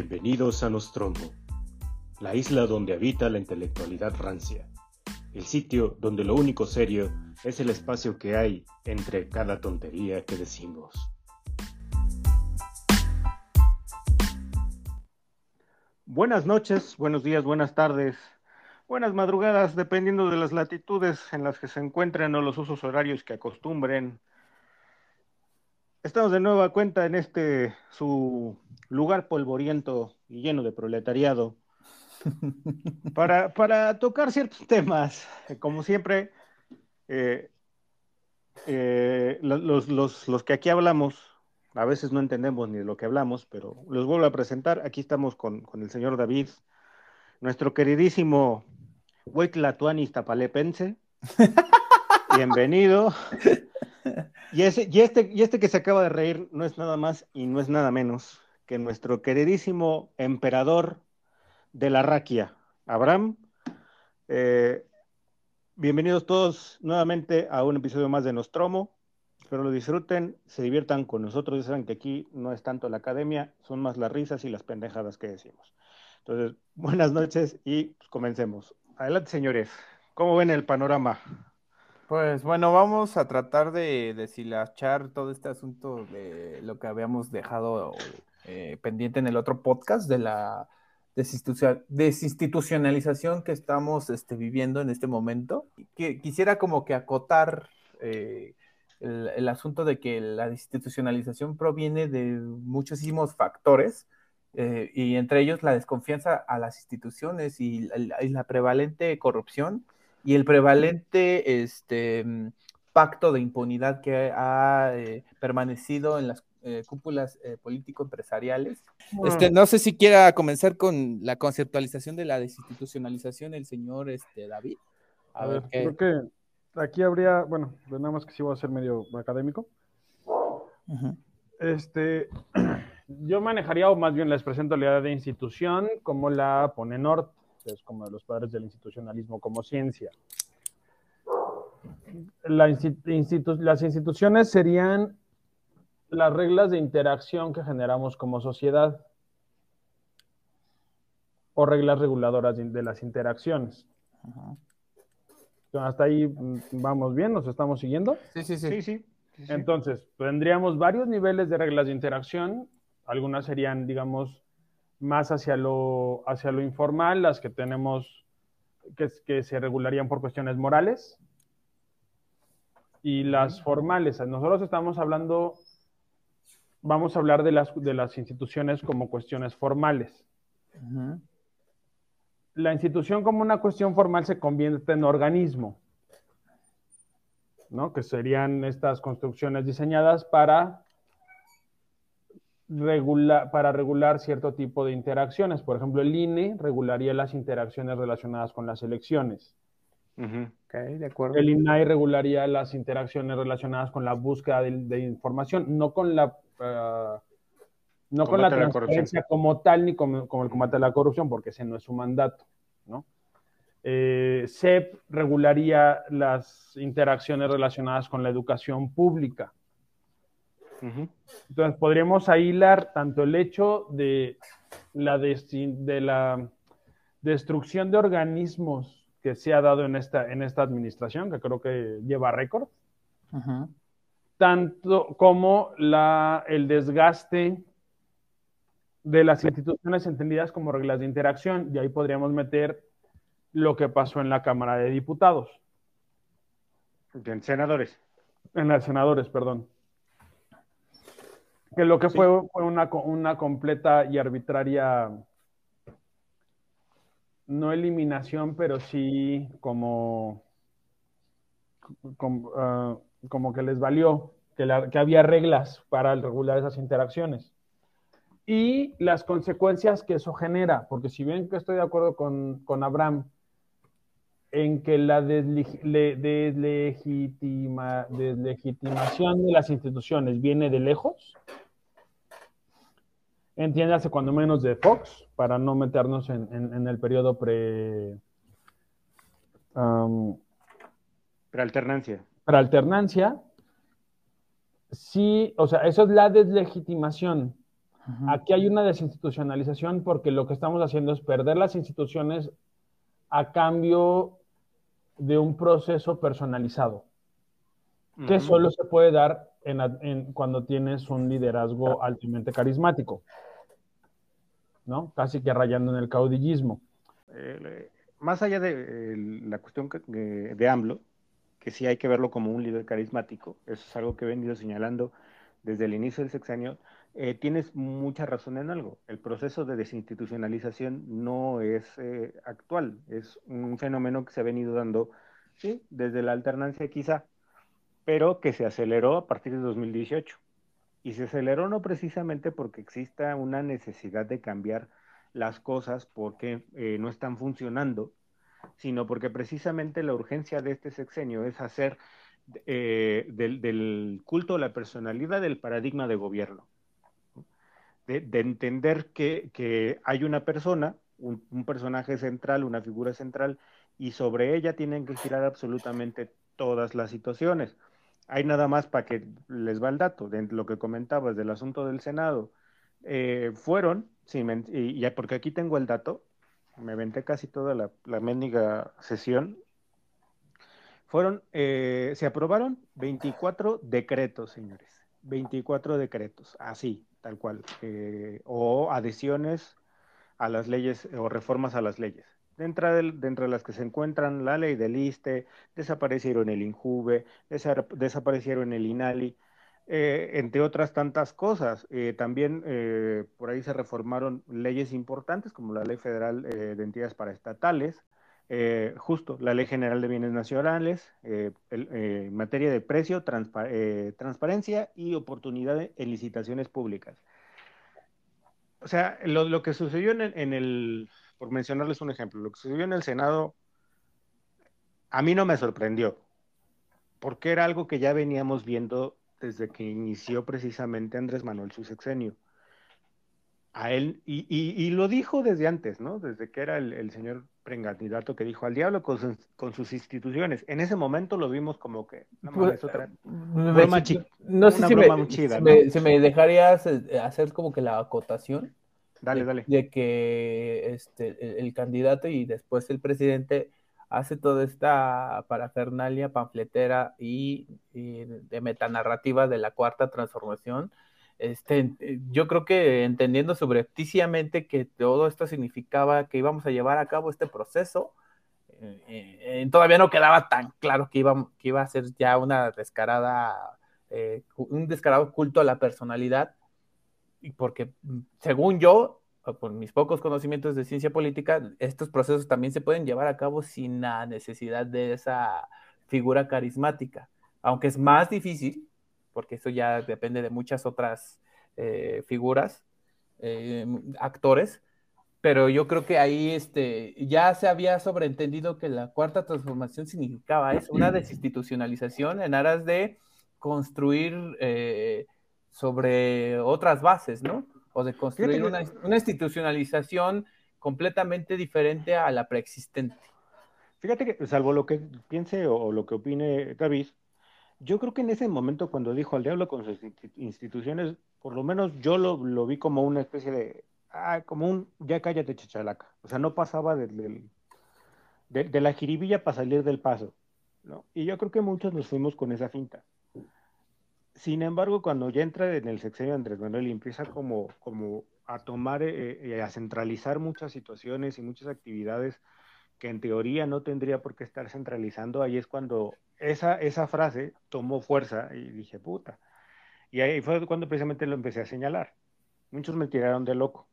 Bienvenidos a Nostromo, la isla donde habita la intelectualidad rancia, el sitio donde lo único serio es el espacio que hay entre cada tontería que decimos. Buenas noches, buenos días, buenas tardes, buenas madrugadas, dependiendo de las latitudes en las que se encuentren o los usos horarios que acostumbren. Estamos de nueva cuenta en este su lugar polvoriento y lleno de proletariado para, para tocar ciertos temas. Como siempre, eh, eh, los, los, los, que aquí hablamos, a veces no entendemos ni de lo que hablamos, pero los vuelvo a presentar. Aquí estamos con, con el señor David, nuestro queridísimo Huitlatuani Tapalepense. Bienvenido. Este, y este que se acaba de reír no es nada más y no es nada menos que nuestro queridísimo emperador de la raquia, Abraham. Eh, bienvenidos todos nuevamente a un episodio más de Nostromo. Espero lo disfruten, se diviertan con nosotros. Ya saben que aquí no es tanto la academia, son más las risas y las pendejadas que decimos. Entonces, buenas noches y pues, comencemos. Adelante, señores. ¿Cómo ven el panorama? Pues bueno, vamos a tratar de deshilachar todo este asunto de lo que habíamos dejado eh, pendiente en el otro podcast de la desinstitucionalización que estamos este, viviendo en este momento. Quisiera como que acotar eh, el, asunto de que la desinstitucionalización proviene de muchísimos factores eh, y entre ellos la desconfianza a las instituciones y la, prevalente corrupción y el prevalente este, pacto de impunidad que ha permanecido en las eh, cúpulas eh, político-empresariales. Este, no sé si quiera comenzar con la conceptualización de la desinstitucionalización el señor este, David. A, ver, creo que aquí habría, bueno, nada más que sí voy a ser medio académico. Este, yo manejaría, o más bien les presento la idea de institución como la pone Nort, que es como de los padres del institucionalismo como ciencia. las instituciones serían las reglas de interacción que generamos como sociedad o reglas reguladoras de, las interacciones. Hasta ahí mm, vamos bien, nos estamos siguiendo. Sí, sí, sí. sí, Entonces, tendríamos varios niveles de reglas de interacción. Algunas serían, digamos, más hacia lo, hacia lo informal, las que tenemos que, que se regularían por cuestiones morales. Y las formales, nosotros estamos hablando vamos a hablar de las, de las instituciones como cuestiones formales. La institución como una cuestión formal se convierte en organismo, ¿no? que serían estas construcciones diseñadas para, para regular cierto tipo de interacciones. Por ejemplo, el INE regularía las interacciones relacionadas con las elecciones. de acuerdo. El INAI regularía las interacciones relacionadas con la búsqueda de información, no con la no con la transparencia como tal ni como, el combate a la corrupción, porque ese no es su mandato, ¿no? Eh, CEP regularía las interacciones relacionadas con la educación pública. Entonces, podríamos aislar tanto el hecho de la, de, la destrucción de organismos que se ha dado en esta, en esta administración, que creo que lleva récord, tanto como la, el desgaste de las instituciones entendidas como reglas de interacción, y ahí podríamos meter lo que pasó en la Cámara de Diputados. En senadores. En las senadores, perdón. Que lo que fue fue una, una, completa y arbitraria, no eliminación, pero sí como, como ah, como que les valió, que, que había reglas para regular esas interacciones. Y las consecuencias que eso genera, porque si bien que estoy de acuerdo con, con Abraham en que la deslegitima, deslegitimación de las instituciones viene de lejos, entiéndase cuando menos de Fox, para no meternos en, en, el periodo pre... Um, Prealternancia. para alternancia, sí, o sea, eso es la deslegitimación. Aquí hay una desinstitucionalización porque lo que estamos haciendo es perder las instituciones a cambio de un proceso personalizado, que solo se puede dar en, cuando tienes un liderazgo altamente carismático, ¿no? Casi que rayando en el caudillismo. Eh, más allá de la cuestión de AMLO, que sí hay que verlo como un líder carismático, eso es algo que he venido señalando desde el inicio del sexenio, eh, tienes mucha razón en algo. El proceso de desinstitucionalización no es eh, actual, es un fenómeno que se ha venido dando ¿sí? desde la alternancia quizá, pero que se aceleró a partir de 2018. Y se aceleró no precisamente porque exista una necesidad de cambiar las cosas porque eh, no están funcionando, sino porque precisamente la urgencia de este sexenio es hacer del, culto a la personalidad del paradigma de gobierno de, entender que, hay una persona, un, personaje central, una figura central, y sobre ella tienen que girar absolutamente todas las situaciones. Hay nada más para que les va el dato de lo que comentabas del asunto del Senado. Eh, fueron, sí, y, ya porque aquí tengo el dato, me venté casi toda la, la sesión. Fueron, eh, se aprobaron 24 decretos, señores. 24 decretos, así, tal cual, eh, o adhesiones a las leyes o reformas a las leyes. Dentro de, las que se encuentran la ley del ISTE, desaparecieron el INJUVE, desaparecieron el INALI, eh, entre otras tantas cosas. Eh, también por ahí se reformaron leyes importantes como la Ley Federal de Entidades Paraestatales, eh, justo la Ley General de Bienes Nacionales, eh, eh, en materia de precio, transparencia y oportunidad en licitaciones públicas. O sea, lo, que sucedió en el, por mencionarles un ejemplo, lo que sucedió en el Senado, a mí no me sorprendió, porque era algo que ya veníamos viendo desde que inició precisamente Andrés Manuel su sexenio. A él, y, lo dijo desde antes, ¿no? Desde que era el señor candidato que dijo al diablo con, con, sus instituciones. En ese momento lo vimos como que no, otra broma no sé si, me, si me, dejarías eh, hacer como que la acotación. Dale, de, dale. De que este, el, candidato y después el presidente hace toda esta parafernalia panfletera y, y de metanarrativa de la cuarta transformación este, eh, yo creo que entendiendo subrepticiamente que todo esto significaba que íbamos a llevar a cabo este proceso, eh, eh, todavía no quedaba tan claro que iba, que iba a ser ya una descarada, un descarado culto a la personalidad, porque mm, según yo, por mis pocos conocimientos de ciencia política, estos procesos también se pueden llevar a cabo sin la necesidad de esa figura carismática, aunque es más difícil porque eso ya depende de muchas otras eh, figuras, eh, actores, pero yo creo que ahí este, ya se había sobreentendido que la cuarta transformación significaba eso, una desinstitucionalización en aras de construir eh, sobre otras bases, ¿no? O de construir una, una, institucionalización completamente diferente a la preexistente. Fíjate que, salvo lo que piense o lo que opine David, yo creo que en ese momento cuando dijo al diablo con sus instituciones, por lo menos yo lo, lo vi como una especie de, ah, como un, ya cállate chachalaca. O sea, no pasaba del, de, de, la jiribilla para salir del paso. ¿no? Y yo creo que muchos nos fuimos con esa finta. Sin embargo, cuando ya entra en el sexenio Andrés Manuel y empieza como, como a tomar, eh, eh, a centralizar muchas situaciones y muchas actividades que en teoría no tendría por qué estar centralizando, ahí es cuando esa, esa frase tomó fuerza y dije, puta. Y ahí fue cuando precisamente lo empecé a señalar. Muchos me tiraron de loco.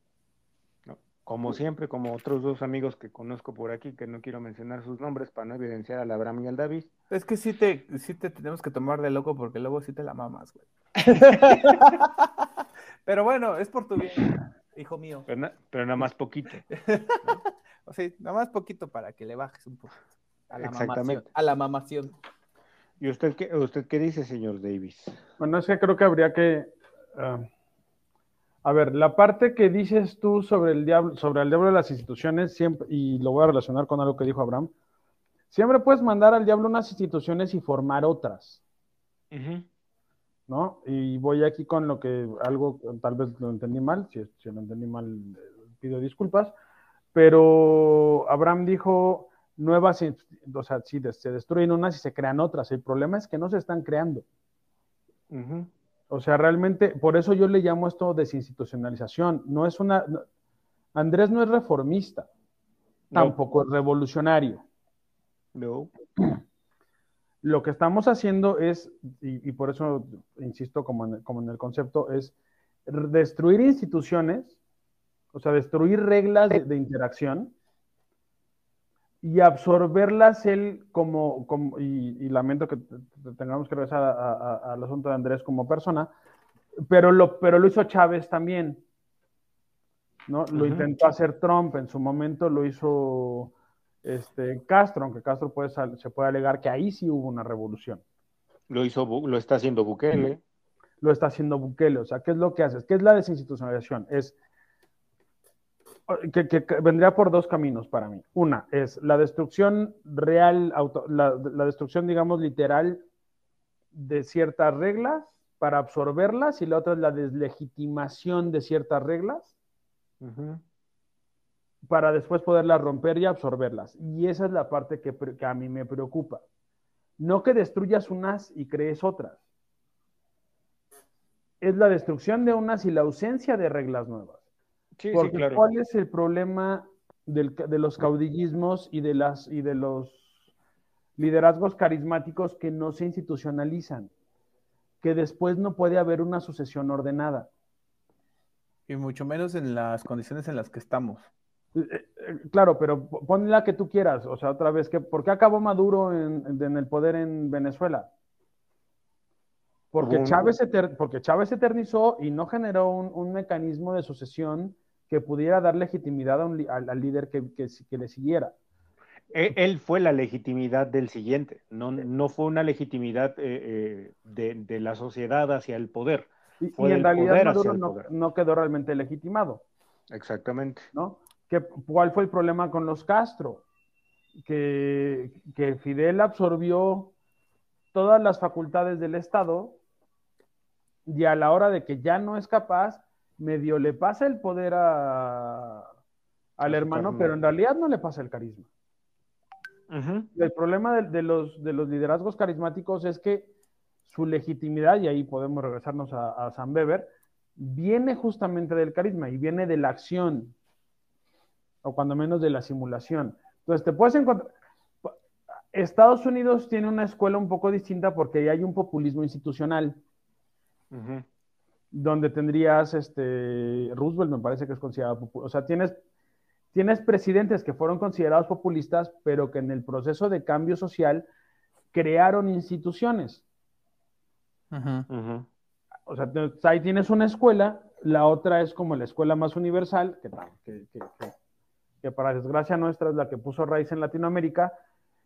Como siempre, como otros dos amigos que conozco por aquí, que no quiero mencionar sus nombres para no evidenciar al Abraham y al David. Es que sí te, sí te tenemos que tomar de loco porque luego sí te la mamas, güey. Pero bueno, es por tu bien, hijo mío. Pero, nada más poquito. o sea, nada más poquito para que le bajes un poquito. A la Mamación, a la mamación. ¿Y usted qué, usted qué dice, señor Davis? Bueno, es que creo que habría que. Ah, a ver, la parte que dices tú sobre el diablo, sobre el diablo de las instituciones, siempre, y lo voy a relacionar con algo que dijo Abraham, siempre puedes mandar al diablo unas instituciones y formar otras. ¿no? Y voy aquí con lo que algo, tal vez lo entendí mal, si, si lo entendí mal, pido disculpas, pero Abraham dijo, nuevas, o sea, si se destruyen unas y se crean otras. El problema es que no se están creando. O sea, realmente, por eso yo le llamo esto desinstitucionalización. No es una. Andrés no es reformista, tampoco es revolucionario. No. Lo que estamos haciendo es, y, por eso insisto como en, como en el concepto, es destruir instituciones, o sea, destruir reglas de interacción y absorberlas él como, como y, lamento que tengamos que regresar al asunto de Andrés como persona, pero lo, pero lo hizo Chávez también, ¿no? Lo intentó hacer Trump, en su momento lo hizo este, Castro, aunque Castro puede, se puede alegar que ahí sí hubo una revolución. Lo hizo, lo está haciendo Bukele. Lo está haciendo Bukele, o sea, ¿qué es lo que haces? ¿Qué es la desinstitucionalización? Es que, vendría por dos caminos para mí. Una es la destrucción real, la, destrucción, digamos, literal de ciertas reglas para absorberlas y la otra es la deslegitimación de ciertas reglas para después poderlas romper y absorberlas. Y esa es la parte que, que a mí me preocupa. No que destruyas unas y crees otras. Es la destrucción de unas y la ausencia de reglas nuevas. Porque ¿cuál es el problema de los caudillismos y de, las, y de los liderazgos carismáticos que no se institucionalizan? Que después no puede haber una sucesión ordenada. Y mucho menos en las condiciones en las que estamos. Eh, eh, claro, pero pon la que tú quieras. O sea, otra vez, que, ¿por qué acabó Maduro en, el poder en Venezuela? Porque, Chávez, porque Chávez eternizó y no generó un, un mecanismo de sucesión que pudiera dar legitimidad al, líder que, le siguiera. E, él, fue la legitimidad del siguiente, no, no fue una legitimidad eh, eh, de, la sociedad hacia el poder. y, en realidad no, quedó realmente legitimado. Exactamente. ¿no? ¿Cuál fue el problema con los Castro? Que, que Fidel absorbió todas las facultades del Estado y a la hora de que ya no es capaz, medio le pasa el poder a, al hermano, pero en realidad no le pasa el carisma. El problema de, los, de los liderazgos carismáticos es que su legitimidad, y ahí podemos regresarnos a, a San Weber, viene justamente del carisma y viene de la acción, o cuando menos de la simulación. Entonces, te puedes encontrar... Estados Unidos tiene una escuela un poco distinta porque hay un populismo institucional donde tendrías este Roosevelt, me parece que es considerado populista. O sea, tienes, tienes presidentes que fueron considerados populistas, pero que en el proceso de cambio social crearon instituciones. O sea, ahí tienes una escuela, la otra es como la escuela más universal, que, que, que, que para desgracia nuestra es la que puso raíz en Latinoamérica,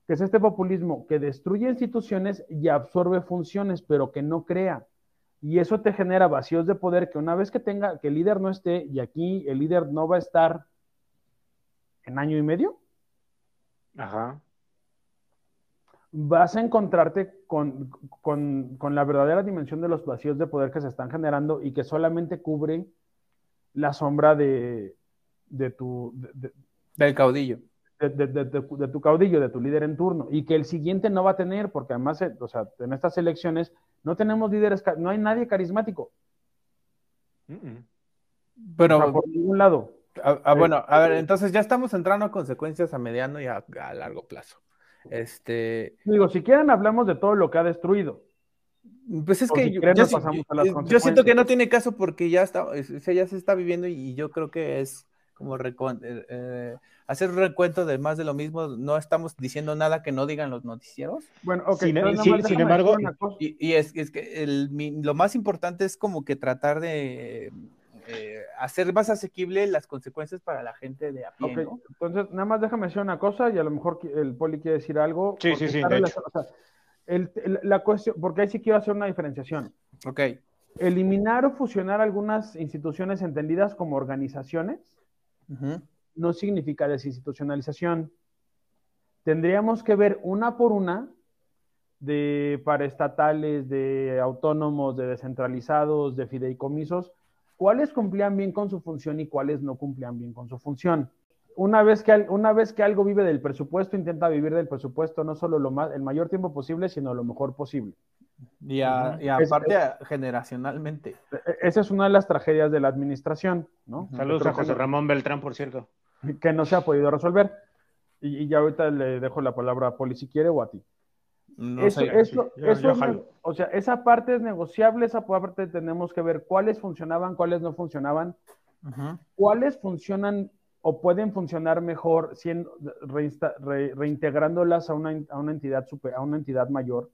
que es este populismo que destruye instituciones y absorbe funciones, pero que no crea. Y eso te genera vacíos de poder que una vez que tenga, que el líder no esté, y aquí el líder no va a estar en año y medio, Ajá. vas a encontrarte con, la verdadera dimensión de los vacíos de poder que se están generando y que solamente cubre la sombra de, de tu... Del caudillo. De, tu caudillo, de tu líder en turno, y que el siguiente no va a tener, porque además, eh, o sea, en estas elecciones no tenemos líderes, no hay nadie carismático. Pero, por ningún lado. bueno, a ver, entonces ya estamos entrando a consecuencias a mediano y a, largo plazo. Este. Digo, si quieren, hablamos de todo lo que ha destruido. Pues es que yo, siento que no tiene caso porque ya está, ya se está viviendo y yo creo que es como eh, eh, hacer un recuento de más de lo mismo. No estamos diciendo nada que no digan los noticieros. Bueno, ok. Sin, embargo, y, es, que lo más importante es como que tratar de eh, hacer más asequible las consecuencias para la gente de a pie. Entonces, nada más déjame decir una cosa y a lo mejor el poli quiere decir algo. Sí, sí, sí. la cuestión, porque ahí sí quiero hacer una diferenciación. Ok. Eliminar o fusionar algunas instituciones entendidas como organizaciones no significa desinstitucionalización. Tendríamos que ver una por una de paraestatales, de autónomos, de descentralizados, de fideicomisos, cuáles cumplían bien con su función y cuáles no cumplían bien con su función. Una vez, que, una vez que algo vive del presupuesto, intenta vivir del presupuesto no solo lo más, el mayor tiempo posible, sino lo mejor posible. Y, aparte generacionalmente. E, e, esa es una de las tragedias de la administración, ¿no? Saludos a José Ramón Beltrán, por cierto. Que no se ha podido resolver. Y, ya ahorita le dejo la palabra a Poli si quiere o a ti. No eso, eso, o sea, esa parte es negociable, esa parte tenemos que ver cuáles funcionaban, cuáles no funcionaban, cuáles funcionan o pueden funcionar mejor siendo, reintegrándolas a una, a una entidad super, a una entidad mayor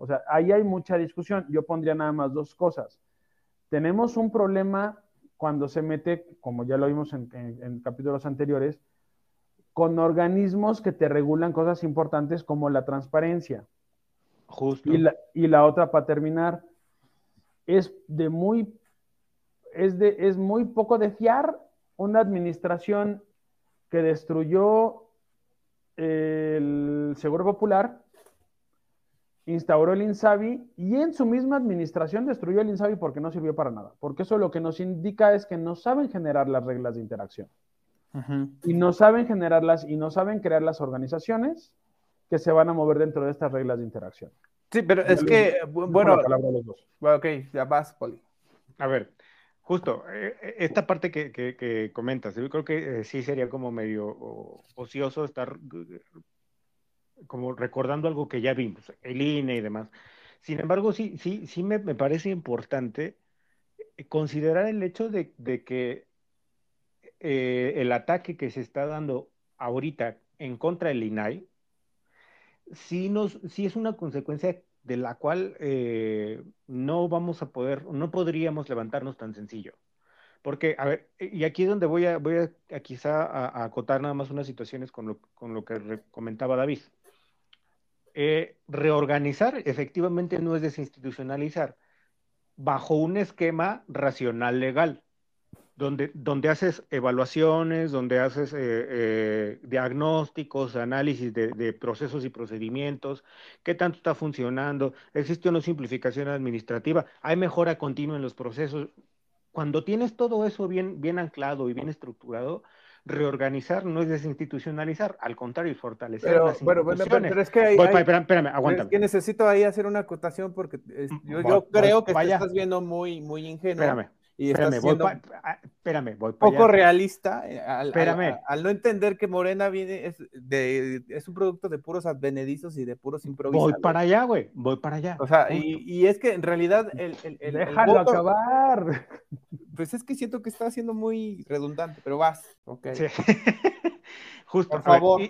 o sea, ahí hay mucha discusión. Yo pondría nada más dos cosas. Tenemos un problema cuando se mete, como ya lo vimos en, capítulos anteriores, con organismos que te regulan cosas importantes como la transparencia. Justo. Y la, y la otra, para terminar, es de muy, es de, es muy poco de fiar una administración que destruyó el Seguro Popular instauró el INSABI y en su misma administración destruyó el INSABI porque no sirvió para nada. Porque eso lo que nos indica es que no saben generar las reglas de interacción. Y no saben generarlas y no saben crear las organizaciones que se van a mover dentro de estas reglas de interacción. Sí, pero es que, bueno, ok, ya vas, Poli. A ver, justo, eh, eh, esta parte que, comentas, yo creo que eh, sí sería como medio ocioso estar como recordando algo que ya vimos, el INE y demás. Sin embargo, sí, sí, sí me, parece importante eh, considerar el hecho de, que eh, el ataque que se está dando ahorita en contra del INAI, sí, nos, sí es una consecuencia de la cual eh, no vamos a poder, no podríamos levantarnos tan sencillo. Porque, a ver, y aquí es donde voy a, voy a, quizá a, acotar nada más unas situaciones con lo, con lo que comentaba David. Eh, reorganizar efectivamente no es desinstitucionalizar, bajo un esquema racional legal, donde, donde haces evaluaciones, donde haces eh, eh, diagnósticos, análisis de, procesos y procedimientos, qué tanto está funcionando, existe una simplificación administrativa, hay mejora continua en los procesos. Cuando tienes todo eso bien, bien anclado y bien estructurado, reorganizar no es desinstitucionalizar, al contrario, es fortalecer pero, las bueno, pero es que hay, espérame, aguántame. Es que necesito ahí hacer una acotación porque mm, yo, creo que te estás viendo muy, muy ingenuo. Espérame. Y espérame, voy ah, espérame, voy poco realista eh, al, al, no entender que Morena viene es, de, es un producto de puros advenedizos y de puros improvisados. Voy para allá, güey, voy para allá. O sea, y, y, es que en realidad el, el, el Déjalo acabar. Pues es que siento que está siendo muy redundante, pero vas. Ok. Sí. Justo. Por favor.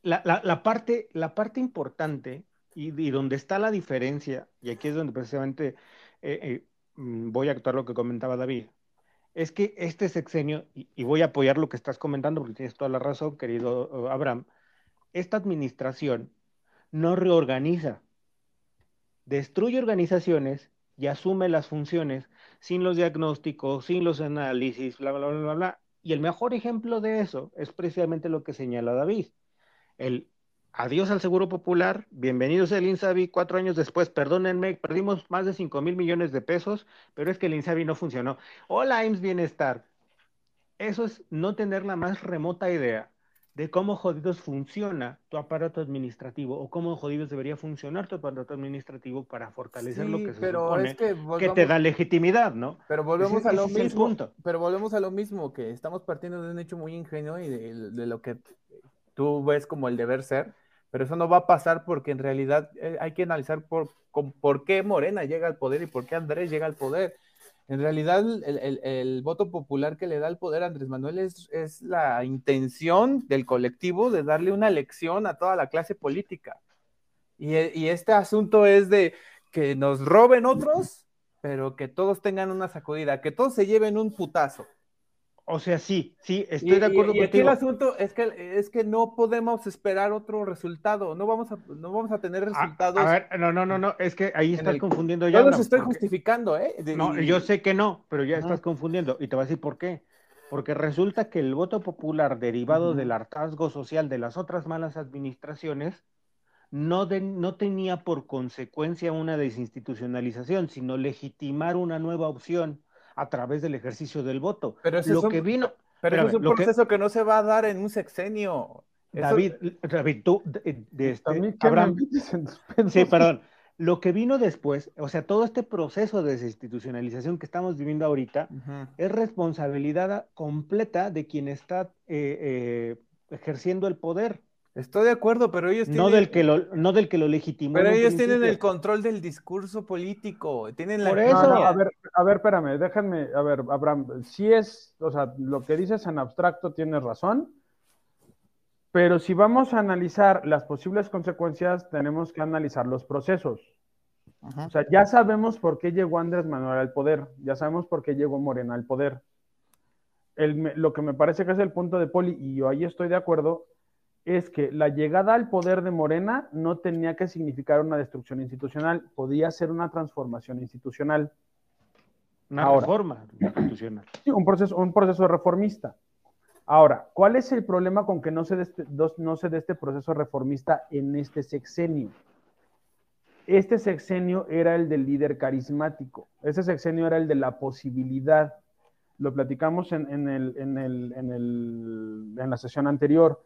la, la, la, parte, la parte importante y, y, donde está la diferencia, y aquí es donde precisamente eh, eh, voy a actuar lo que comentaba David, es que este sexenio, y, voy a apoyar lo que estás comentando porque tienes toda la razón, querido Abraham, esta administración no reorganiza, destruye organizaciones y asume las funciones sin los diagnósticos, sin los análisis, bla, bla, bla, bla, bla. Y el mejor ejemplo de eso es precisamente lo que señala David. El adiós al Seguro Popular, bienvenidos al INSABI, cuatro años después, perdónenme, perdimos más de 5 mil millones de pesos, pero es que el INSABI no funcionó. Hola, IMSS Bienestar. Eso es no tener la más remota idea de cómo jodidos funciona tu aparato administrativo o cómo jodidos debería funcionar tu aparato administrativo para fortalecer lo que se supone que, te da legitimidad, ¿no? Pero volvemos a lo mismo. Pero volvemos a lo mismo, que estamos partiendo de un hecho muy ingenuo y de, lo que tú ves como el deber ser, pero eso no va a pasar porque en realidad eh, hay que analizar por, por qué Morena llega al poder y por qué Andrés llega al poder. En realidad, el, voto popular que le da el poder a Andrés Manuel es, es, la intención del colectivo de darle una lección a toda la clase política. Y, y, este asunto es de que nos roben otros, pero que todos tengan una sacudida, que todos se lleven un putazo. O sea, sí, sí, estoy de acuerdo y, y aquí el asunto es que, es que no podemos esperar otro resultado, no vamos a, no vamos a tener resultados. A, ver, no, no, no, no, es que ahí estás confundiendo ya. Yo los estoy justificando, ¿eh? no, yo sé que no, pero ya estás confundiendo y te voy a decir por qué. Porque resulta que el voto popular derivado del hartazgo social de las otras malas administraciones no, no tenía por consecuencia una desinstitucionalización, sino legitimar una nueva opción a través del ejercicio del voto. Pero eso lo que vino. Pero es un proceso que... no se va a dar en un sexenio. David, David, tú, de, este, Abraham, sí, perdón. Lo que vino después, o sea, todo este proceso de desinstitucionalización que estamos viviendo ahorita, es responsabilidad completa de quien está eh, eh, ejerciendo el poder. Estoy de acuerdo, pero ellos tienen... No del que lo, no del que lo legitimó. Pero ellos tienen el control del discurso político. Tienen la... Por eso... a, ver, a ver, espérame, déjenme, a ver, Abraham, si es, o sea, lo que dices en abstracto tienes razón, pero si vamos a analizar las posibles consecuencias, tenemos que analizar los procesos. O sea, ya sabemos por qué llegó Andrés Manuel al poder, ya sabemos por qué llegó Morena al poder. lo que me parece que es el punto de Poli, y yo ahí estoy de acuerdo, es que la llegada al poder de Morena no tenía que significar una destrucción institucional, podía ser una transformación institucional. Una reforma institucional. Sí, un proceso, un proceso reformista. Ahora, ¿cuál es el problema con que no se, dé este, no se dé este proceso reformista en este sexenio? Este sexenio era el del líder carismático, este sexenio era el de la posibilidad. Lo platicamos en, en, el, en, el, en la sesión anterior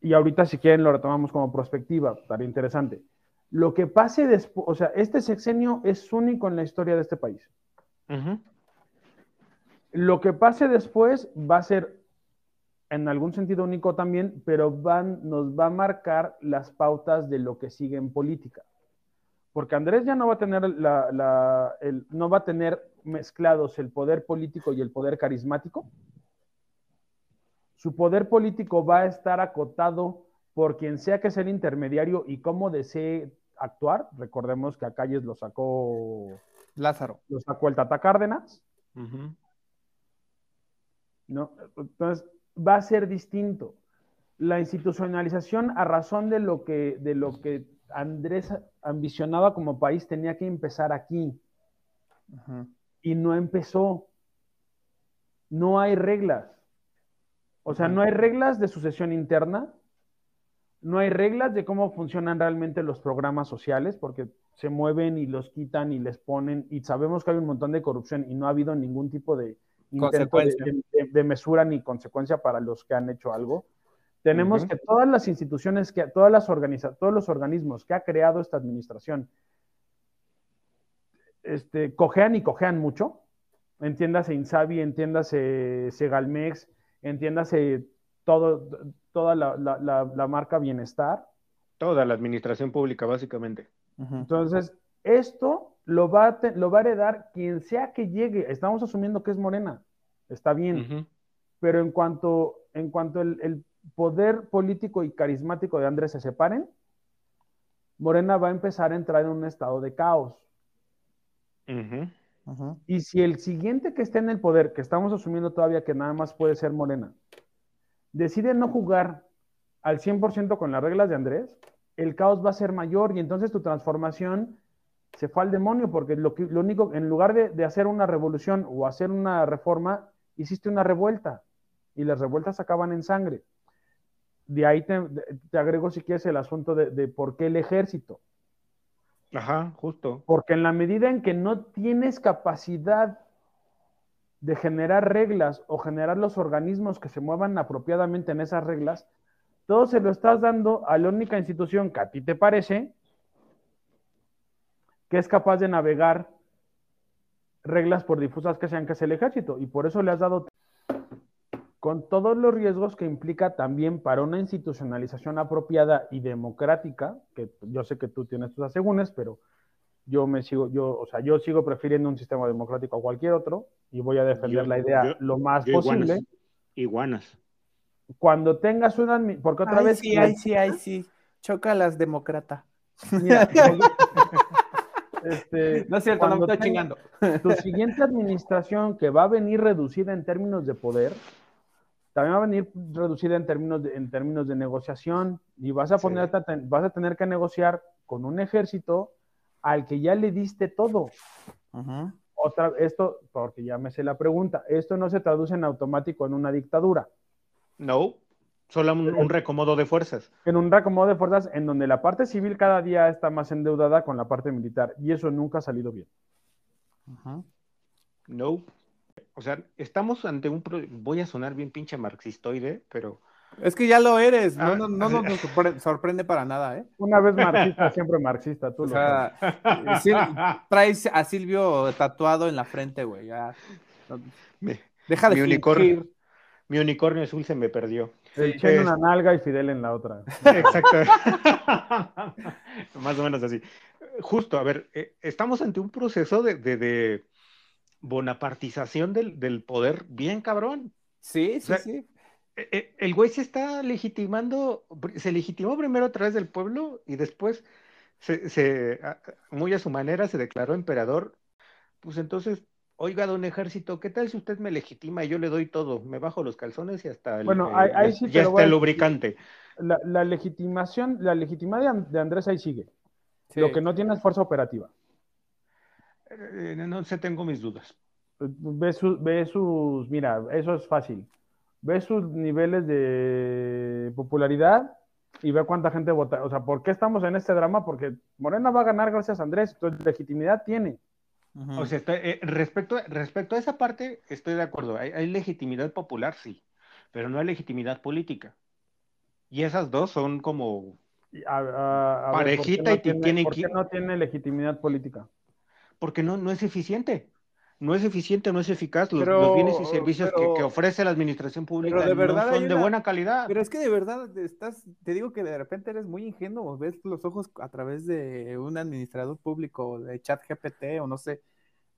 y ahorita si quieren lo retomamos como prospectiva, estaría interesante. Lo que pase después, o sea, este sexenio es único en la historia de este país. Lo que pase después va a ser en algún sentido único también, pero van, nos va a marcar las pautas de lo que sigue en política. Porque Andrés ya no va a tener la, no va a tener mezclados el poder político y el poder carismático, su poder político va a estar acotado por quien sea que sea el intermediario y cómo desee actuar. Recordemos que a Calles lo sacó Lázaro. Lo sacó el Tata Cárdenas. ¿No? Entonces, va a ser distinto. La institucionalización a razón de lo que, de lo que Andrés ambicionaba como país tenía que empezar aquí. Y no empezó. No hay reglas. O sea, no hay reglas de sucesión interna, no hay reglas de cómo funcionan realmente los programas sociales, porque se mueven y los quitan y les ponen, y sabemos que hay un montón de corrupción y no ha habido ningún tipo de intento de, mesura ni consecuencia para los que han hecho algo. Tenemos que todas las instituciones, que, todas las todos los organismos que ha creado esta administración, este, cojean y cojean mucho. Entiéndase Insabi, entiéndase Segalmex, entiéndase todo, toda la, marca bienestar. Toda la administración pública, básicamente. Entonces, esto lo va, a lo va a heredar quien sea que llegue. Estamos asumiendo que es Morena. Está bien. Pero en cuanto, en cuanto el, poder político y carismático de Andrés se separen, Morena va a empezar a entrar en un estado de caos. Y si el siguiente que esté en el poder, que estamos asumiendo todavía que nada más puede ser Morena, decide no jugar al 100% con las reglas de Andrés, el caos va a ser mayor y entonces tu transformación se fue al demonio porque lo, único, en lugar de, hacer una revolución o hacer una reforma, hiciste una revuelta y las revueltas acaban en sangre. De ahí te, agrego si quieres el asunto de por qué el ejército. Ajá, justo. Porque en la medida en que no tienes capacidad de generar reglas o generar los organismos que se muevan apropiadamente en esas reglas, todo se lo estás dando a la única institución que a ti te parece que es capaz de navegar reglas por difusas que sean que es el ejército. Y por eso le has dado con todos los riesgos que implica también para una institucionalización apropiada y democrática, que yo sé que tú tienes tus asegúnes, pero yo me sigo, yo, o sea, yo sigo prefiriendo un sistema democrático a cualquier otro y voy a defender la idea lo más posible. Iguanas, Cuando tengas una, porque otra vez. Sí, ay, sí, ay, sí. Choca las demócratas. este, no es cierto, no me estoy chingando. Tu siguiente administración que va a venir reducida en términos de poder, también va a venir reducida en términos de, en términos de negociación y vas a, poner, vas a tener que negociar con un ejército al que ya le diste todo. Otra, esto, porque ya me sé la pregunta, esto no se traduce en automático en una dictadura. No. Solo un, un recomodo de fuerzas. En un reacomodo de fuerzas en donde la parte civil cada día está más endeudada con la parte militar y eso nunca ha salido bien. No. O sea, estamos ante un... pro- Voy a sonar bien pinche marxistoide, pero... Es que ya lo eres, no, Ah, no, no, no nos sorpre- sorprende para nada, ¿eh? Una vez marxista, siempre marxista, tú O lo sabes. sea, sí, traes a Silvio tatuado en la frente, güey. Ya. Mi, Deja de Mi unicornio. mi unicornio azul se me perdió. El Che en una nalga y Fidel en la otra. Exacto. Más o menos así. Justo, a ver, eh, estamos ante un proceso de, de- de bonapartización del, del poder bien cabrón. Sí, sí, sea, sí. Eh, eh, El güey se está legitimando, se legitimó primero a través del pueblo y después, se, muy a su manera, se declaró emperador. Pues entonces, oiga, don ejército, ¿qué tal si usted me legitima y yo le doy todo? Me bajo los calzones y hasta el, Bueno, eh, ahí- sí ya está el lubricante. La, la legitimación, la legitimidad de, An- de Andrés ahí sigue. Sí. Lo que no tiene es fuerza operativa. Eh, no sé, tengo mis dudas. Ve, su- ve sus, mira, eso es fácil. Ve sus niveles de popularidad y ve cuánta gente vota. O sea, ¿por qué estamos en este drama? Porque Morena va a ganar gracias a Andrés. Entonces, legitimidad tiene. O sea, eh, respecto, a- respecto a esa parte, estoy de acuerdo. Hay, hay legitimidad popular, sí, pero no hay legitimidad política. Y esas dos son como, Y a- a- a ver, Parejita ¿por y no tiene tiene, ¿por que- qué no tiene legitimidad política? Porque no, no es eficiente. No es eficiente, no es eficaz. Los, Pero- los bienes y servicios que- pero- que, ofrece la administración pública pero de verdad no hay son de buena calidad. Pero es que de verdad estás, te digo que de repente eres muy ingenuo, ves los ojos a través de un administrador público, de chat GPT o no sé.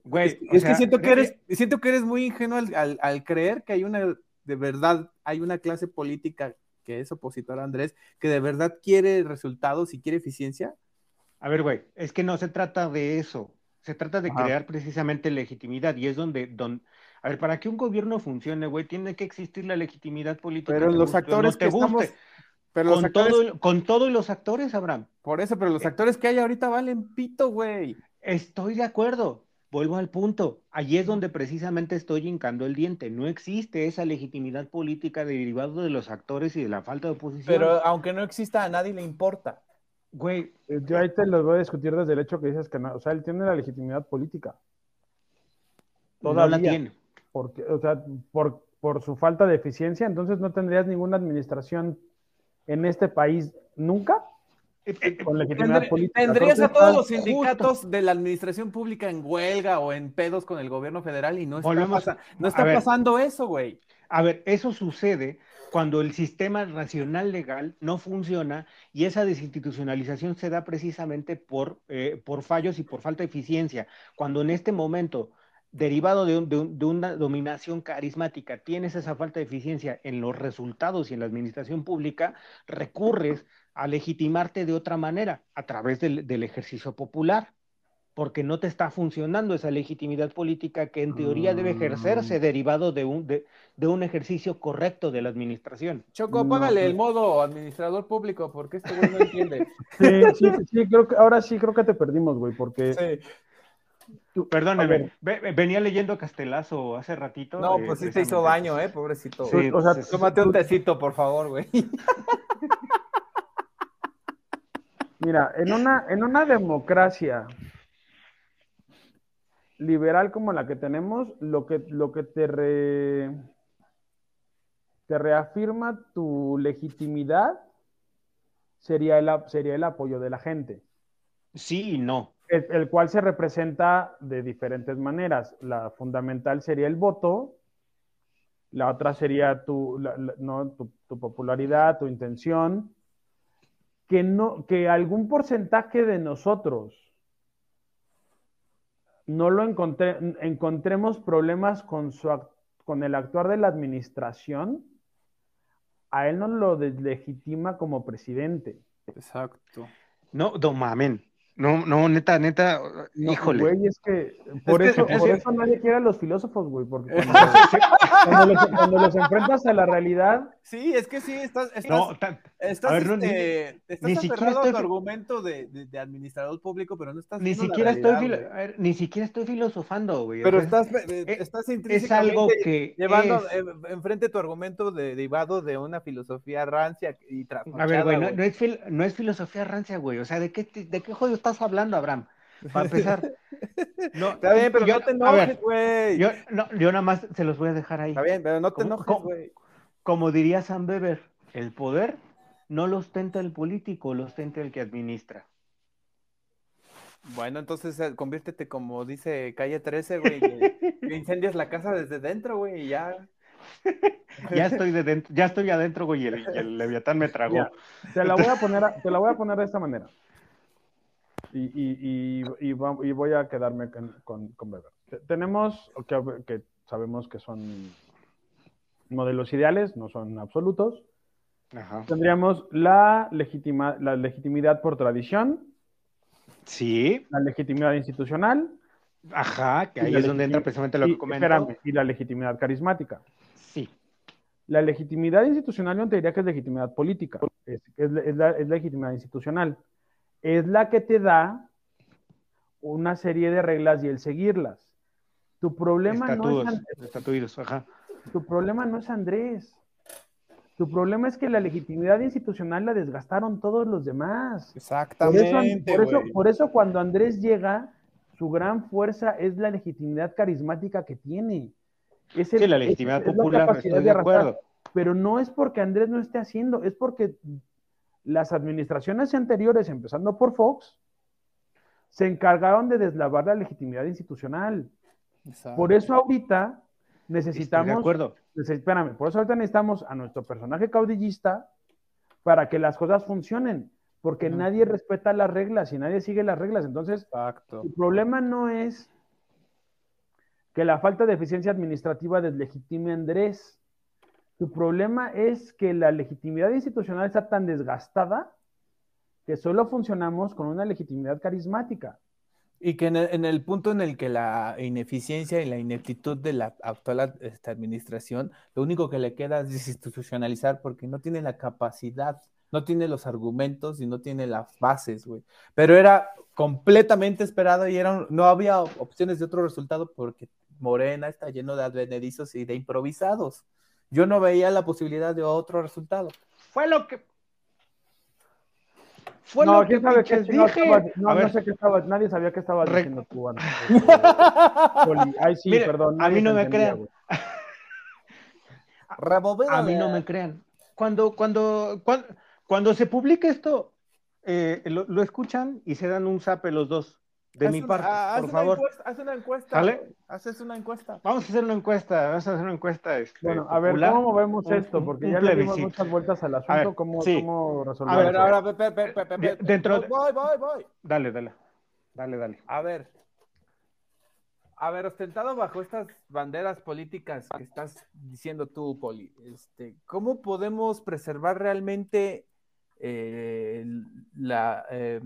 Güey, es sea, que siento que eh, eres, siento que eres muy ingenuo al, al- al creer que hay una, de verdad, hay una clase política que es opositora a Andrés, que de verdad quiere resultados y quiere eficiencia. A ver, güey, es que no se trata de eso. Se trata de Ajá. crear precisamente legitimidad y es donde, don a ver, para que un gobierno funcione, güey, tiene que existir la legitimidad política. Pero los guste actores no te que estamos, guste. los Con, actores, todo, con todo y los actores, Abraham. por eso, pero los Eh. actores que hay ahorita valen pito, güey. Estoy de acuerdo. Vuelvo al punto. Allí es donde precisamente estoy hincando el diente. No existe esa legitimidad política derivada de los actores y de la falta de oposición. Pero aunque no exista, a nadie le importa. Güey, Eh, Yo ahí te lo voy a discutir desde el hecho que dices que no. O sea, él tiene la legitimidad política. no la Todavía. tiene. Porque, o sea, por, por su falta de eficiencia, entonces no tendrías ninguna administración en este país nunca Eh, eh, con legitimidad política. Tendrías a todos está los sindicatos de la administración pública en huelga o en pedos con el gobierno federal y no está, Volvemos- pasa- no a está ver. pasando eso, güey. A ver, eso sucede cuando el sistema racional legal no funciona y esa desinstitucionalización se da precisamente por, eh, por fallos y por falta de eficiencia. Cuando en este momento, derivado de, un- de un- de una dominación carismática, tienes esa falta de eficiencia en los resultados y en la administración pública, recurres a legitimarte de otra manera, a través del, del ejercicio popular. Porque no te está funcionando esa legitimidad política que en teoría debe ejercerse derivado de un, de, de un ejercicio correcto de la administración. Choco, No, apágale pues- el modo administrador público porque este güey no entiende. Sí, sí, sí, creo que ahora sí creo que te perdimos, güey, porque Sí. tú- ve- ve- venía leyendo Castelazo hace ratito. No, eh, pues sí te hizo daño, eh, pobrecito. Sí, o sea, Tómate un tecito, por favor, güey. mira, en una, en una democracia liberal como la que tenemos, lo que, lo que te, re- te reafirma tu legitimidad sería el, sería el apoyo de la gente. Sí y no. el, el cual se representa de diferentes maneras. La fundamental sería el voto, la otra sería tu, la- la- no, tu, tu popularidad, tu intención, que, no, que algún porcentaje de nosotros no lo encontré, encontremos problemas con, su, con el actuar de la administración, a él no lo deslegitima como presidente. Exacto. No, no mamen. No, no, neta, neta, No, híjole. Güey, es que por, eso, es por eso nadie quiere a los filósofos, güey, porque cuando, cuando los, cuando los enfrentas a la realidad, Sí, es que sí, estás, estás, No, estás, ver, no, este, estás ni siquiera aferrado a estoy tu argumento de, de- de administrador público, pero no estás ni siquiera estoy realidad, ver, ni siquiera estoy filosofando, güey. Pero O sea, estás, eh, es- estás es intrínsecamente algo que llevando es- eh, enfrente tu argumento de, derivado de una filosofía rancia y A ver, güey, no, es fil- no es filosofía rancia, güey. O sea, ¿de qué, te- ¿de qué juego estás hablando, Abraham? Para empezar. No, Está bien, pero yo- no te enojes, güey. Yo, no, yo nada más se los voy a dejar ahí. Está bien, pero no te ¿Cómo- enojes, güey. Como diría Sam Weber, el poder no lo ostenta el político, lo ostenta el que administra. Bueno, entonces eh, conviértete como dice Calle 13, güey, que, que incendias la casa desde dentro, güey, y ya. Ya estoy de dentro, ya estoy adentro, güey, y el, y el leviatán me tragó. Mira, te la voy a poner, a- te la voy a poner de esta manera. Y, y- y- y voy a quedarme con, con, con Weber. Te- Tenemos, que, que sabemos que son modelos ideales, no son absolutos. Ajá. Tendríamos la, legitima- la legitimidad por tradición, Sí, la legitimidad institucional. ajá, que ahí es donde entra precisamente lo y- que comento. espérame, y la legitimidad carismática. Sí, La legitimidad institucional yo te diría que es legitimidad política, es, es la- es la, es legitimidad institucional. Es la que te da una serie de reglas y el seguirlas. Tu problema, no es, estatutos, ajá. Tu problema no es Andrés. Tu problema es que la legitimidad institucional la desgastaron todos los demás. Por eso, Exactamente, por, eso, por eso cuando Andrés llega, su gran fuerza es la legitimidad carismática que tiene. Es el- Sí, la es- legitimidad es la popular, estoy de arrastrar. acuerdo. Pero no es porque Andrés no esté haciendo, es porque las administraciones anteriores, empezando por Fox, se encargaron de deslavar la legitimidad institucional. Exacto. Por eso ahorita Estoy de necesitamos acuerdo. Neces- Espérame, por eso ahorita necesitamos a nuestro personaje caudillista para que las cosas funcionen, porque nadie respeta las reglas y nadie sigue las reglas. Entonces, Exacto. el problema no es que la falta de eficiencia administrativa deslegitime a Andrés. Tu problema es que la legitimidad institucional está tan desgastada que solo funcionamos con una legitimidad carismática. Y que en el, en el punto en el que la ineficiencia y la ineptitud de la actual esta administración, lo único que le queda es desinstitucionalizar porque no tiene la capacidad, no tiene los argumentos y no tiene las bases, güey. Pero era completamente esperado y era, no había opciones de otro resultado porque Morena está lleno de advenedizos y de improvisados. Yo no veía la posibilidad de otro resultado. Fue lo que. Fue no, lo quién que sabe chingados dije. estaba- no, A no sé qué estaba, nadie sabía qué estaba Re- diciendo tú antes. Poli. Ay, sí, Mire, perdón. a mí no me crean. A mí no me crean. Cuando, cuando, cuando, cuando se publique esto, eh, lo, lo escuchan y se dan un zape los dos. De Haz mi una- parte, ah, haz por una favor. encuesta, haz una encuesta. ¿Sale? Haces una encuesta. Vamos a hacer una encuesta, vamos a hacer una encuesta. este, Bueno, a ver, popular. ¿cómo movemos Un- esto? Porque ya le dimos muchas vueltas al asunto. ver, ¿Cómo, sí. cómo ver, A ver, ahora, ve- De- dentro de- Voy, voy, voy. Dale, dale. Dale, dale. A ver. A ver, ostentado bajo estas banderas políticas que estás diciendo tú, Poli, este, ¿cómo podemos preservar realmente eh, la, eh,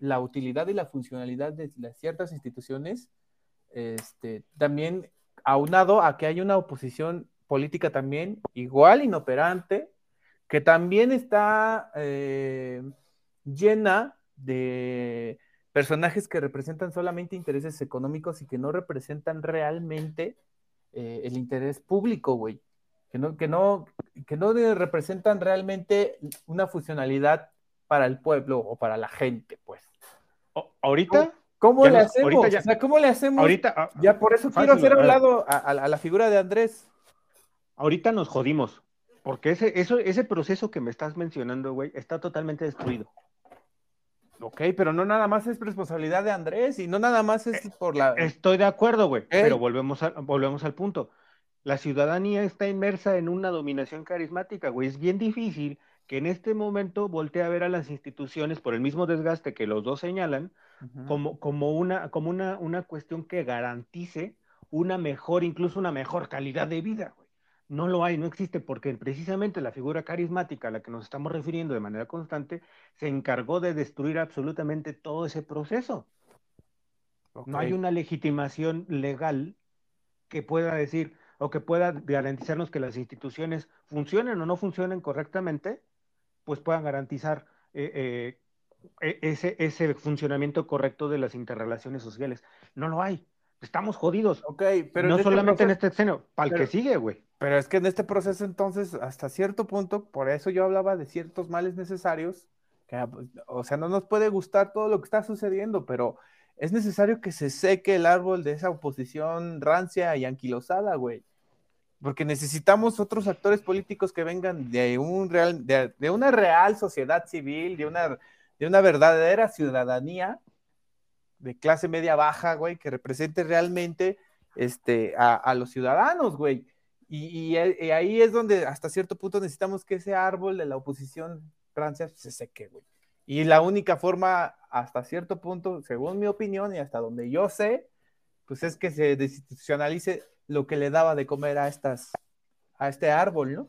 la utilidad y la funcionalidad de ciertas instituciones? Este, también aunado a que hay una oposición política también igual inoperante, que también está eh, llena de personajes que representan solamente intereses económicos y que no representan realmente eh, el interés público, güey. Que no, que, no, que no representan realmente una funcionalidad para el pueblo o para la gente, pues. Ahorita, ¿Cómo le nos- hacemos? ahorita ya- O sea, ¿cómo le hacemos? ahorita, ah, Ya por eso Fácil, quiero hacer a a un ver. lado a, a la- a la figura de Andrés. ahorita nos jodimos. Porque ese, eso, ese proceso que me estás mencionando, güey, está totalmente destruido. Ok, pero no nada más es responsabilidad de Andrés y no nada más es por la... Estoy de acuerdo, güey, Ey. pero volvemos, a- volvemos al punto. La ciudadanía está inmersa en una dominación carismática, güey. Es bien difícil que en este momento voltee a ver a las instituciones por el mismo desgaste que los dos señalan, como, como, una, como una, una cuestión que garantice una mejor, incluso una mejor calidad de vida, güey. No lo hay, no existe, porque precisamente la figura carismática a la que nos estamos refiriendo de manera constante se encargó de destruir absolutamente todo ese proceso. No hay una legitimación legal que pueda decir, o que pueda garantizarnos que las instituciones funcionen o no funcionen correctamente, pues puedan garantizar eh, eh, e, ese, ese funcionamiento correcto de las interrelaciones sociales. No lo hay. Estamos jodidos. Ok, pero no en este solamente en este escenario, para el que sigue, güey. Pero es que en este proceso entonces, hasta cierto punto, por eso yo hablaba de ciertos males necesarios, que, ah, pues, o sea, no nos puede gustar todo lo que está sucediendo, pero es necesario que se seque el árbol de esa oposición rancia y anquilosada, güey. Porque necesitamos otros actores políticos que vengan de un real, de, una real sociedad civil, de una, de una verdadera ciudadanía de clase media baja, güey, que represente realmente este, a, los ciudadanos, güey. Y ahí es donde hasta cierto punto necesitamos que ese árbol de la oposición rancia se seque, güey. Y la única forma, hasta cierto punto, según mi opinión y hasta donde yo sé, pues es que se desinstitucionalice lo que le daba de comer a estas, a este árbol, ¿no?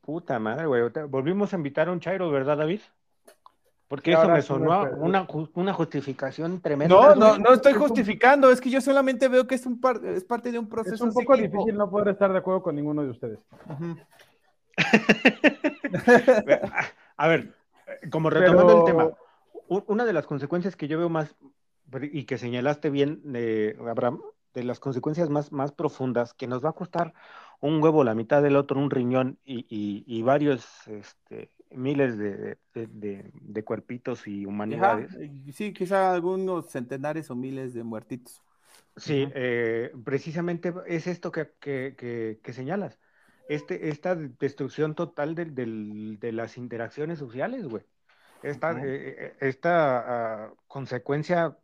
Puta madre, güey. Volvimos a invitar a un Chairo, ¿verdad, David? Porque eso me sonó me una, una justificación tremenda. No, no, no estoy justificando, es que yo solamente veo que es, un par- es parte de un proceso Es un poco difícil no poder estar de acuerdo con ninguno de ustedes. A ver, como retomando el tema, una de las consecuencias que yo veo más, y que señalaste bien, eh, Abraham, de las consecuencias más, más profundas, que nos va a costar un huevo, la mitad del otro, un riñón y, y- y varios este, miles de, de- de- de cuerpitos y humanidades. sí, quizá algunos centenares o miles de muertitos. Sí, eh, precisamente es esto que, que- que- que señalas. Este, esta destrucción total de las interacciones sociales, güey. Esta, eh, eh, esta ah, consecuencia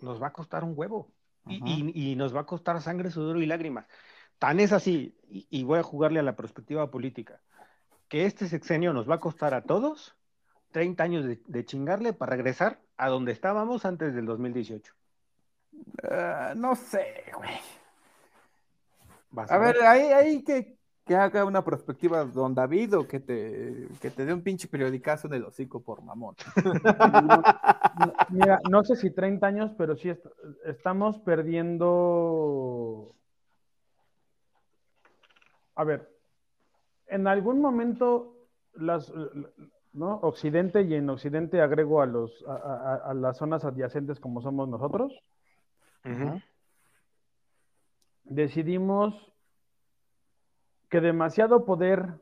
nos va a costar un huevo y, y- y nos va a costar sangre, sudor y lágrimas. Tan es así, y, y voy a jugarle a la perspectiva política, que este sexenio nos va a costar a todos 30 años de, de chingarle para regresar a donde estábamos antes del 2018. Ah, no sé, güey. A ver, ahí, ahí que, que haga una perspectiva don David o que te, que te dé un pinche periodicazo en el hocico por mamón. Mira, no sé si 30 años, pero sí est- estamos perdiendo. A ver, en algún momento las, ¿no? Occidente y en Occidente agrego a los a, a- a las zonas adyacentes como somos nosotros, decidimos que demasiado poder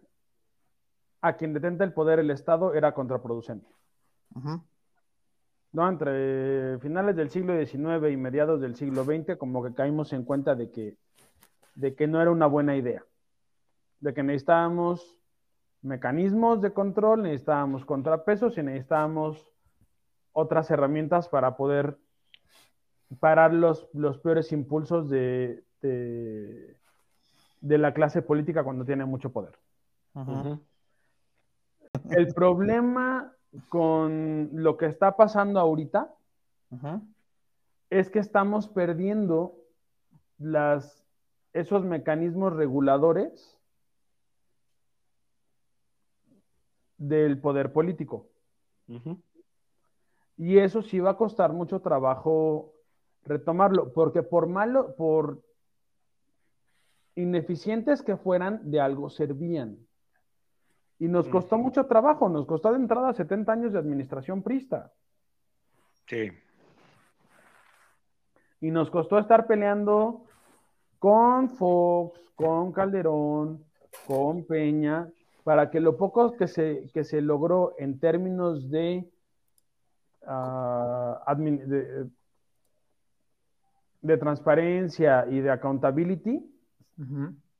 a quien detenta el poder el Estado era contraproducente. No, entre finales del siglo XIX y mediados del siglo XX, como que caímos en cuenta de que, de que no era una buena idea, de que necesitábamos mecanismos de control, necesitábamos contrapesos y necesitábamos otras herramientas para poder parar los, los peores impulsos de, de, de la clase política cuando tiene mucho poder. El problema con lo que está pasando ahorita es que estamos perdiendo las, esos mecanismos reguladores del poder político. Y eso sí va a costar mucho trabajo retomarlo, porque por malo, por ineficientes que fueran, de algo servían. Y nos costó mucho trabajo, nos costó de entrada 70 años de administración prista. Sí. Y nos costó estar peleando con Fox, con Calderón, con Peña, para que lo poco que se, que se logró en términos de, admin- de, de transparencia y de accountability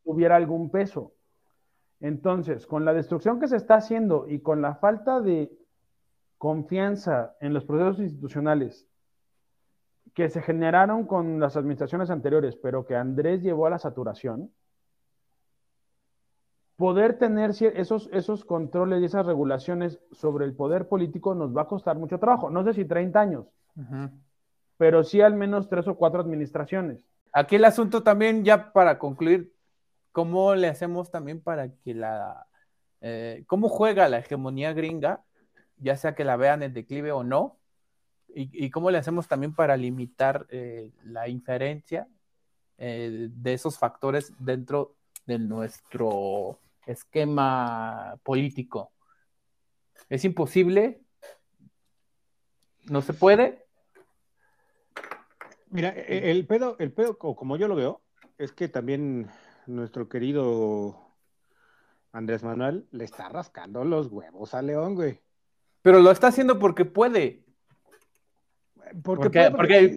Tuviera algún peso. Entonces, con la destrucción que se está haciendo y con la falta de confianza en los procesos institucionales que se generaron con las administraciones anteriores, pero que Andrés llevó a la saturación, poder tener esos, esos controles y esas regulaciones sobre el poder político nos va a costar mucho trabajo. No sé si 30 años, pero sí al menos tres o cuatro administraciones. Aquí el asunto también, ya para concluir, ¿cómo le hacemos también para que la... eh, ¿Cómo juega la hegemonía gringa, ya sea que la vean en declive o no? ¿Y, cómo le hacemos también para limitar eh, la inferencia eh, de esos factores dentro de nuestro esquema político. Es imposible, no se puede. Mira, e, el pedo, el pedo, como yo lo veo, es que también nuestro querido Andrés Manuel le está rascando los huevos a León, güey. Pero lo está haciendo porque puede. Porque,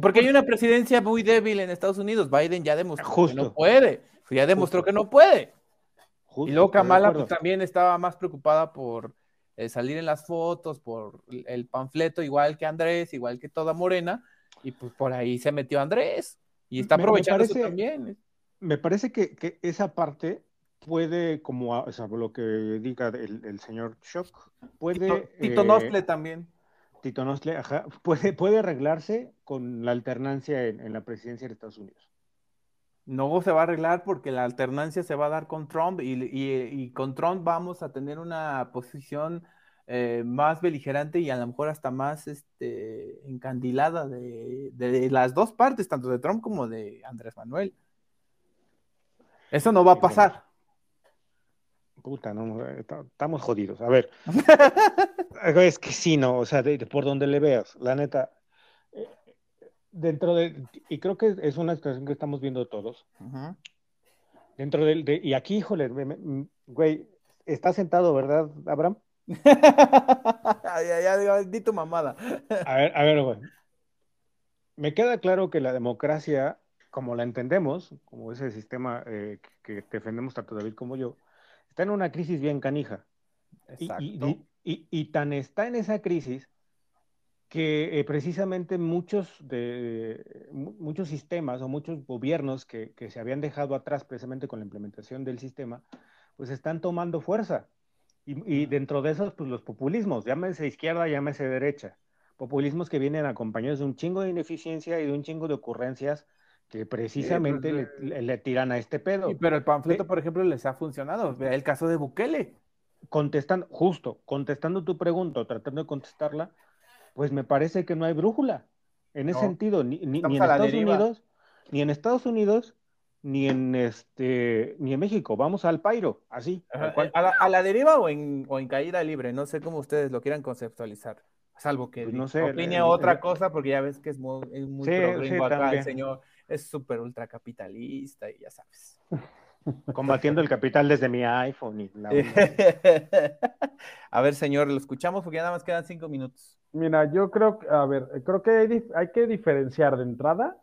porque, hay una presidencia muy débil en Estados Unidos. Biden ya demostró que no puede. Ya demostró que no puede. y luego Kamala pues, también estaba más preocupada por eh, salir en las fotos, por el panfleto, igual que Andrés, igual que toda Morena. Y pues por ahí se metió Andrés. Y está aprovechando eso también. Me parece que, esa parte puede, como o sea, lo que diga el, señor Shock, puede. Tito, eh, también. Tito Nostle, ajá, puede, puede arreglarse con la alternancia en, la presidencia de Estados Unidos. No se va a arreglar porque la alternancia se va a dar con Trump y, con Trump vamos a tener una posición eh, más beligerante y a lo mejor hasta más este, encandilada de, de, las dos partes, tanto de Trump como de Andrés Manuel. Eso no va a pasar. Puta, no, estamos jodidos. A ver, es que sí, no, o sea, por donde le veas, la neta, eh, dentro de, y creo que es una situación que estamos viendo todos, dentro del, de, y aquí, híjole, güey, está sentado, ¿verdad, Abraham? ya, ya, di tu mamada. a ver, a ver, güey. Me queda claro que la democracia, como la entendemos, como ese sistema eh, que defendemos tanto David como yo, está en una crisis bien canija. Y, y, tan está en esa crisis que eh, precisamente muchos, de, muchos sistemas o muchos gobiernos que, que, se habían dejado atrás precisamente con la implementación del sistema, pues están tomando fuerza. Y, dentro de esos, pues los populismos, llámese izquierda, llámese derecha. Populismos que vienen acompañados de un chingo de ineficiencia y de un chingo de ocurrencias que precisamente pues, le, tiran a este pedo. pero el panfleto, por ejemplo, les ha funcionado. El caso de Bukele. Contestando, justo, contestando tu pregunta, tratando de contestarla, pues me parece que no hay brújula. En ese sentido, ni, ni, en Estados Unidos, ni en Estados Unidos, ni en este, ni en México. Vamos al pairo, así. a, la, deriva o en, o en caída libre, no sé cómo ustedes lo quieran conceptualizar. Salvo que pues no sé, opine otra cosa, porque ya ves que es muy, es muy acá el señor es súper ultracapitalista y ya sabes. Combatiendo el capital desde mi iPhone. Y a ver, señor, lo escuchamos porque ya nada más quedan cinco minutos. Mira, yo creo, a ver, creo que hay, que diferenciar de entrada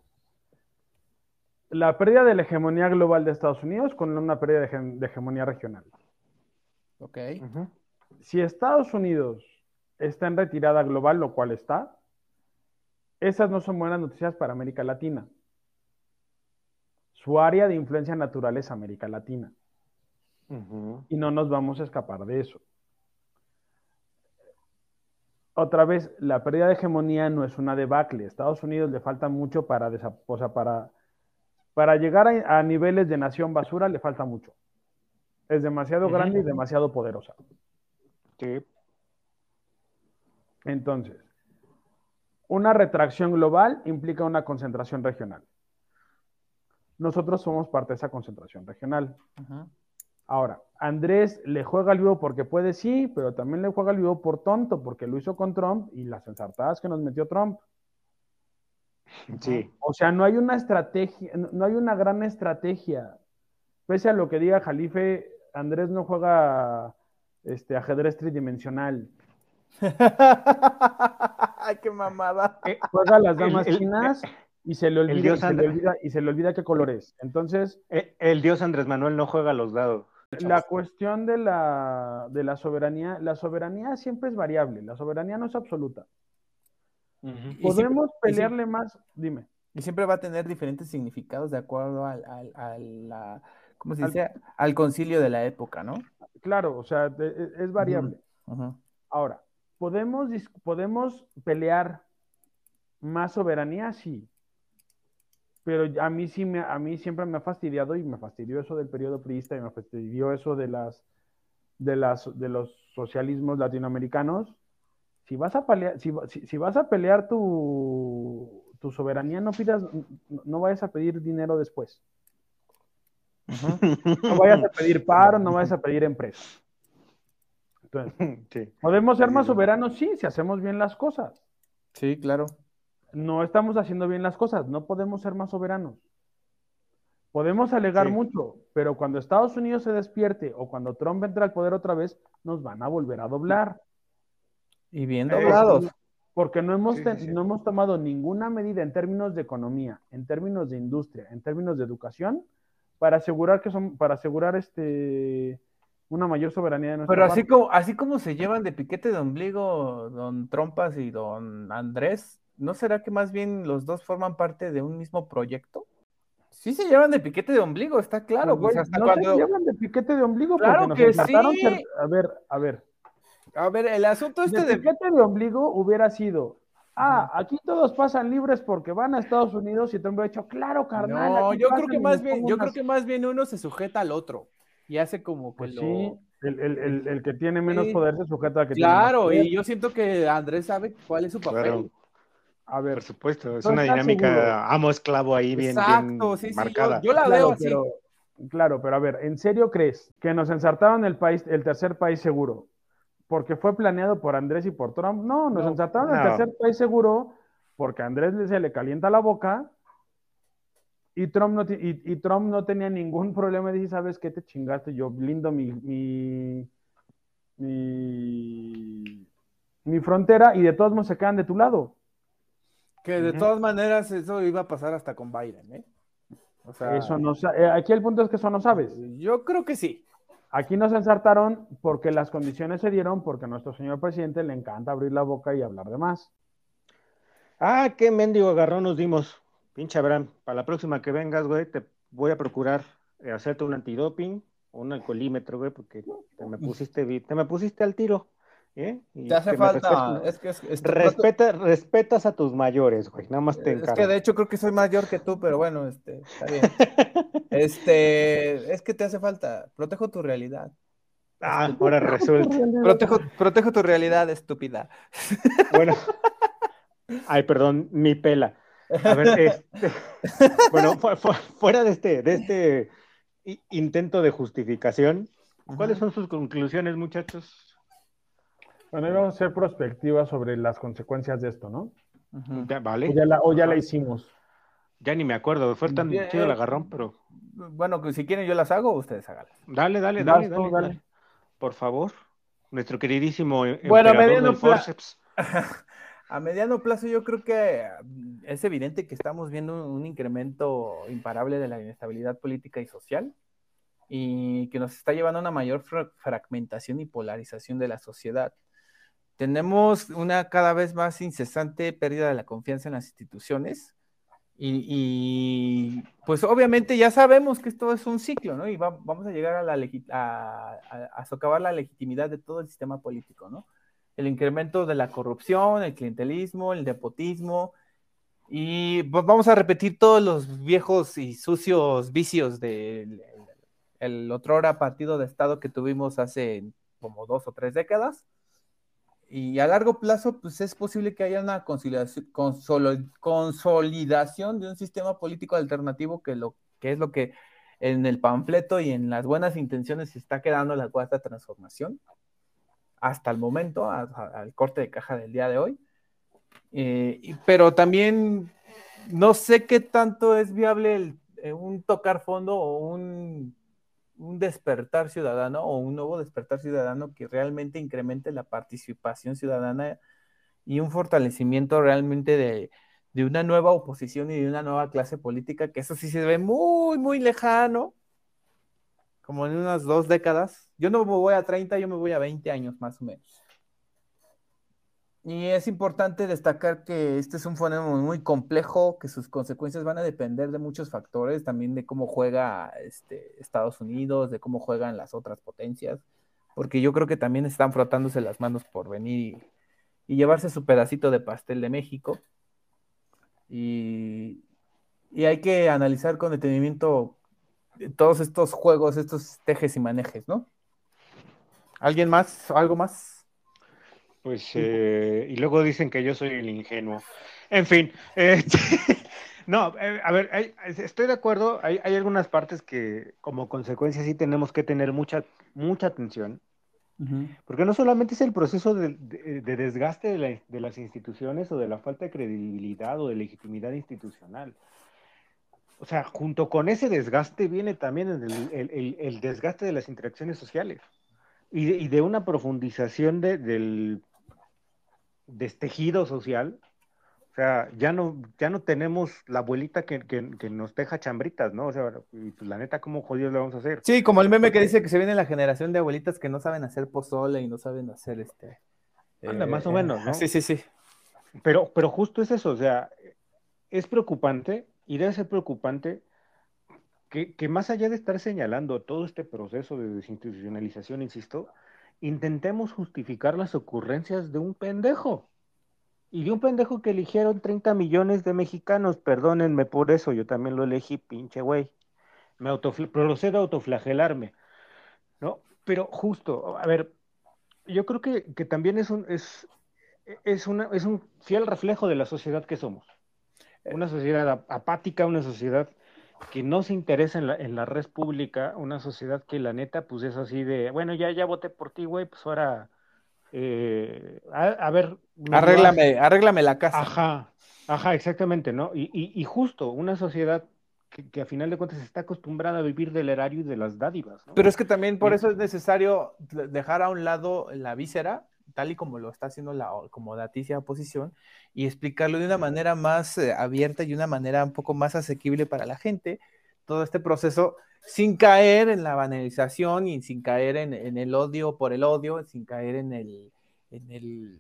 la pérdida de la hegemonía global de Estados Unidos con una pérdida de, hegemonía regional. Ok. Si Estados Unidos está en retirada global, lo cual está, esas no son buenas noticias para América Latina. Su área de influencia natural es América Latina. Y no nos vamos a escapar de eso. Otra vez, la pérdida de hegemonía no es una debacle. Estados Unidos le falta mucho para, o para, para llegar a, niveles de nación basura, le falta mucho. Es demasiado grande y demasiado poderosa. Entonces, una retracción global implica una concentración regional. Nosotros somos parte de esa concentración regional. Ahora, Andrés le juega al vivo porque puede, sí, pero también le juega al vivo por tonto, porque lo hizo con Trump y las ensartadas que nos metió Trump. Sí. O sea, no hay una estrategia, no hay una gran estrategia. Pese a lo que diga Jalife, Andrés no juega este ajedrez tridimensional. Ay, qué mamada. Eh, juega las damas chinas y se le olvida, y se le olvida, qué color es. Entonces. Eh, el, dios Andrés Manuel no juega los dados. La cuestión de la, de la soberanía, la soberanía siempre es variable, la soberanía no es absoluta. Podemos pelearle más, dime. Y siempre va a tener diferentes significados de acuerdo al, la, ¿cómo se dice? Al, concilio de la época, ¿no? Claro, o sea, e, es, variable. Ahora, ¿podemos, ¿podemos pelear más soberanía? Sí pero a mí sí me, a mí siempre me ha fastidiado y me fastidió eso del periodo priista y me fastidió eso de las de las de los socialismos latinoamericanos. Si vas a pelear, si, vas a pelear tu, tu soberanía, no pidas, no vayas a pedir dinero después. No vayas a pedir paro, no vayas a pedir empresa. Entonces, ¿podemos ser más soberanos? Sí, si hacemos bien las cosas. Sí, claro. No estamos haciendo bien las cosas, no podemos ser más soberanos. Podemos alegar mucho, pero cuando Estados Unidos se despierte o cuando Trump entre al poder otra vez, nos van a volver a doblar. Y bien doblados. porque no hemos, no hemos tomado ninguna medida en términos de economía, en términos de industria, en términos de educación, para asegurar que son, para asegurar este una mayor soberanía de nuestra Pero así como, así como se llevan de piquete de ombligo don Trompas y don Andrés, ¿no será que más bien los dos forman parte de un mismo proyecto? Sí se llevan de piquete de ombligo, está claro. Pues, pues no se llevan de piquete de ombligo. Claro que sí. A ver, a ver. A ver, el asunto este de... piquete de ombligo hubiera sido, ah, aquí todos pasan libres porque van a Estados Unidos y te han hecho, claro, carnal. No, yo creo que más bien, yo creo que más bien uno se sujeta al otro y hace como que pues sí. El, que tiene menos poder se sujeta a que Claro, y yo siento que Andrés sabe cuál es su papel. A ver, por supuesto, es una dinámica amo esclavo ahí bien, marcada. yo, la veo así. claro, pero a ver, ¿en serio crees que nos ensartaron el país, el tercer país seguro? Porque fue planeado por Andrés y por Trump. No, nos ensartaron el tercer país seguro porque a Andrés se le calienta la boca y Trump no, y, Trump no tenía ningún problema. Dice, ¿sabes qué te chingaste? Yo blindo mi, mi, mi, mi frontera y de todos modos se quedan de tu lado. Que de todas maneras eso iba a pasar hasta con Biden, ¿eh? O sea, eso no, eh, aquí el punto es que eso no sabes. Yo creo que sí. Aquí nos ensartaron porque las condiciones se dieron porque a nuestro señor presidente le encanta abrir la boca y hablar de más. Ah, qué mendigo agarrón nos dimos. Pinche Abraham, para la próxima que vengas, güey, te voy a procurar eh, hacerte un antidoping, un alcoholímetro, güey, porque te me pusiste, te me pusiste al tiro. ¿Eh? te hace falta, es que respeta, respetas a tus mayores, güey, nada más te Es que de hecho creo que soy mayor que tú, pero bueno, este, está bien. este, es que te hace falta, protejo tu realidad. Ah, ahora resulta. protejo, protejo tu realidad, estúpida. Bueno. Ay, perdón, mi pela. A ver, este, bueno, fuera de este, de este intento de justificación, ¿cuáles son sus conclusiones, muchachos? Bueno, vamos a hacer prospectiva sobre las consecuencias de esto, ¿no? vale. O ya, la, hicimos. Ya ni me acuerdo, fue tan chido el agarrón, pero. Bueno, si quieren yo las hago, ustedes háganlas. Dale, dale, dale, dale, Por favor. Nuestro queridísimo. Bueno, a mediano plazo. a mediano plazo, yo creo que mm, es evidente que estamos viendo un incremento imparable de la inestabilidad política y social y que nos está llevando a una mayor fragmentación y polarización de la sociedad tenemos una cada vez más incesante pérdida de la confianza en las instituciones y, pues obviamente ya sabemos que esto es un ciclo, ¿no? Y vamos a llegar a, la a, socavar la legitimidad de todo el sistema político, ¿no? El incremento de la corrupción, el clientelismo, el nepotismo, y vamos a repetir todos los viejos y sucios vicios del el, otro hora partido de Estado que tuvimos hace como dos o tres décadas y a largo plazo, pues es posible que haya una consolidación de un sistema político alternativo que, lo, que es lo que en el panfleto y en las buenas intenciones se está quedando la cuarta transformación hasta el momento, al corte de caja del día de hoy. Eh, pero también no sé qué tanto es viable eh, un tocar fondo o un un despertar ciudadano o un nuevo despertar ciudadano que realmente incremente la participación ciudadana y un fortalecimiento realmente de, una nueva oposición y de una nueva clase política, que eso sí se ve muy, muy lejano, como en unas dos décadas. Yo no me voy a 30, yo me voy a 20 años más o menos. Y es importante destacar que este es un fenómeno muy complejo, que sus consecuencias van a depender de muchos factores, también de cómo juega este, Estados Unidos, de cómo juegan las otras potencias, porque yo creo que también están frotándose las manos por venir y, llevarse su pedacito de pastel de México. Y, y hay que analizar con detenimiento todos estos juegos, estos tejes y manejes, ¿no? ¿Alguien más? ¿Algo más? Pues, eh, y luego dicen que yo soy el ingenuo. En fin, eh, no, eh, a ver, estoy de acuerdo, hay, algunas partes que como consecuencia sí tenemos que tener mucha, mucha atención, porque no solamente es el proceso de, desgaste de, las instituciones o de la falta de credibilidad o de legitimidad institucional. O sea, junto con ese desgaste viene también el, desgaste de las interacciones sociales y de, una profundización del destejido social o sea, ya no, ya no tenemos la abuelita que, nos deja chambritas, ¿no? O sea, y pues la neta, ¿cómo jodidos le vamos a hacer? Sí, como el meme que dice que se viene la generación de abuelitas que no saben hacer pozole y no saben hacer este. Anda, más o menos, ¿no? Sí, sí, sí. Pero, pero justo es eso, o sea, es preocupante y debe ser preocupante que, que más allá de estar señalando todo este proceso de desinstitucionalización, insisto, intentemos justificar las ocurrencias de un pendejo. Y de un pendejo que eligieron 30 millones de mexicanos, perdónenme por eso, yo también lo elegí, pinche güey. Me procedo a autoflagelarme, ¿no? Pero justo, a ver, yo creo que, también es un, es, es, una, es un fiel reflejo de la sociedad que somos. Una sociedad apática, una sociedad que no se interesa en la, en la red pública, una sociedad que la neta, pues es así de, bueno, ya, ya voté por ti, güey, pues ahora eh, a, ver. Arréglame, arréglame la casa. Ajá, ajá, exactamente, ¿no? Y, justo una sociedad que, a final de cuentas está acostumbrada a vivir del erario y de las dádivas. ¿no? Pero es que también por eso es necesario dejar a un lado la víscera, tal y como lo está haciendo la acomodaticia oposición, y explicarlo de una manera más eh, abierta y una manera un poco más asequible para la gente, todo este proceso sin caer en la banalización y sin caer en, el odio por el odio, sin caer en el, en el,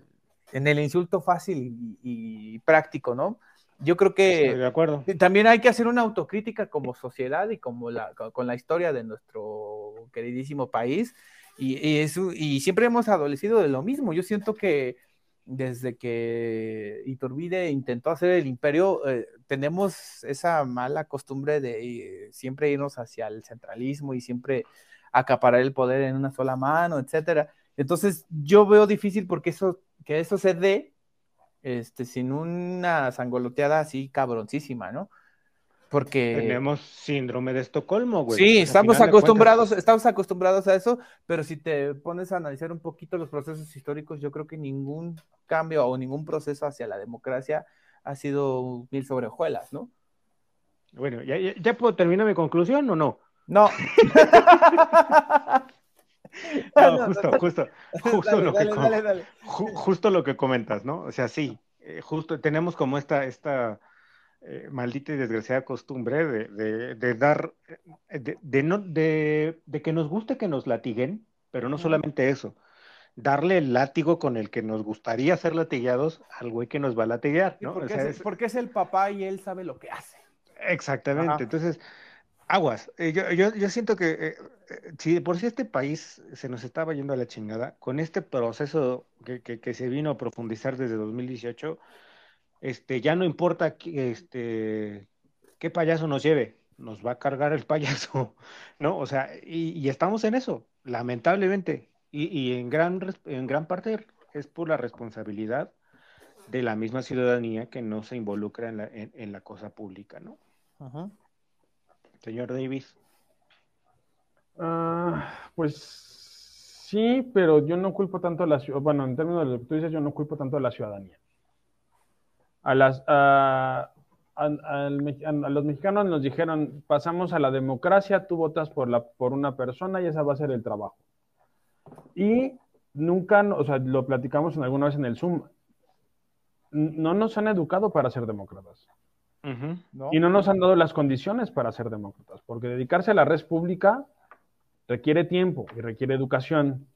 en el insulto fácil y, práctico, ¿no? Yo creo que de acuerdo. también hay que hacer una autocrítica como sociedad y como la, con la historia de nuestro queridísimo país. Y, y, y siempre hemos adolecido de lo mismo. Yo siento que desde que Iturbide intentó hacer el imperio, eh, tenemos esa mala costumbre de eh, siempre irnos hacia el centralismo y siempre acaparar el poder en una sola mano, etcétera. Entonces, yo veo difícil porque eso, que eso se dé este, sin una sangoloteada así cabroncísima, ¿no? Porque tenemos síndrome de Estocolmo, güey. Sí, estamos acostumbrados, estamos acostumbrados a eso, pero si te pones a analizar un poquito los procesos históricos, yo creo que ningún cambio o ningún proceso hacia la democracia ha sido mil sobrejuelas, ¿no? Bueno, ¿ya, ya, puedo terminar mi conclusión o no? No. no, justo, justo, justo lo que justo lo que comentas, ¿no? O sea, sí, eh, justo tenemos como esta, esta eh, maldita y desgraciada costumbre de, dar, eh, de, no, de, que nos guste que nos latiguen, pero no solamente eso, darle el látigo con el que nos gustaría ser latigados al güey que nos va a latiguear, ¿no? porque, es, el papá y él sabe lo que hace. Exactamente, entonces, aguas, eh, yo, siento que si por si este país se nos estaba yendo a la chingada, con este proceso que, que se vino a profundizar desde 2018, este, ya no importa este, qué payaso nos lleve, nos va a cargar el payaso, ¿no? O sea, y, estamos en eso, lamentablemente, y, en, gran, en gran parte es por la responsabilidad de la misma ciudadanía que no se involucra en la, en, la cosa pública, ¿no? Señor Davis. Ah, pues sí, pero yo no culpo tanto a la ciudadanía, bueno, en términos de lo que tú dices, yo no culpo tanto a la ciudadanía a, las, a, los mexicanos nos dijeron, pasamos a la democracia, tú votas por, la, por una persona y esa va a ser el trabajo. Y nunca, o sea, lo platicamos en alguna vez en el Zoom, no nos han educado para ser demócratas. Y no nos han dado las condiciones para ser demócratas, porque dedicarse a la red pública requiere tiempo y requiere educación.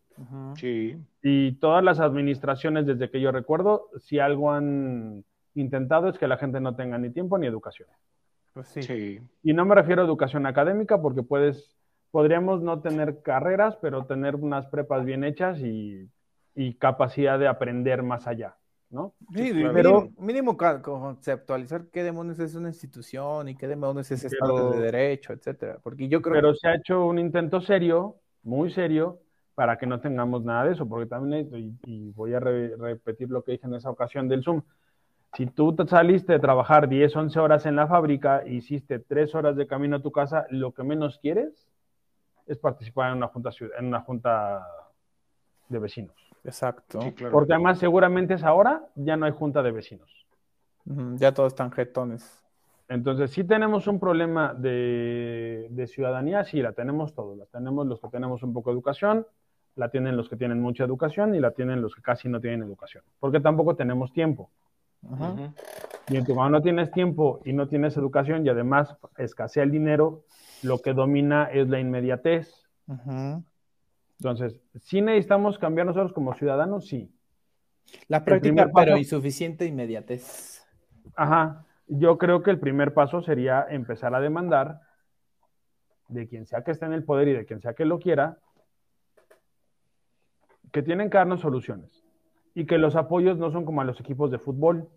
Sí. Y todas las administraciones, desde que yo recuerdo, si algo han intentado es que la gente no tenga ni tiempo ni educación. Pues sí. Y no me refiero a educación académica porque puedes, podríamos no tener carreras, pero tener unas prepas bien hechas y, capacidad de aprender más allá, ¿no? Sí, pero mínimo, conceptualizar qué demonios es una institución y qué demonios es Estado de Derecho, etcétera. Porque yo creo Pero se ha hecho un intento serio, muy serio, para que no tengamos nada de eso, porque también, y, voy a repetir lo que dije en esa ocasión del Zoom, Si tú te saliste de trabajar 10, 11 horas en la fábrica, hiciste 3 horas de camino a tu casa, lo que menos quieres es participar en una junta, en una junta de vecinos. Exacto. Sí, claro. Porque además seguramente es ahora, ya no hay junta de vecinos. Ya todos están jetones. Entonces, sí tenemos un problema de, de ciudadanía, sí, la tenemos todos. La tenemos los que tenemos un poco de educación, la tienen los que tienen mucha educación y la tienen los que casi no tienen educación. Porque tampoco tenemos tiempo. Y entonces, cuando no tienes tiempo y no tienes educación y además escasea el dinero, lo que domina es la inmediatez. Entonces, sí necesitamos cambiar nosotros como ciudadanos, sí. La práctica, paso- pero insuficiente inmediatez. Ajá. Yo creo que el primer paso sería empezar a demandar de quien sea que esté en el poder y de quien sea que lo quiera, que tienen que darnos soluciones. Y que los apoyos no son como a los equipos de fútbol.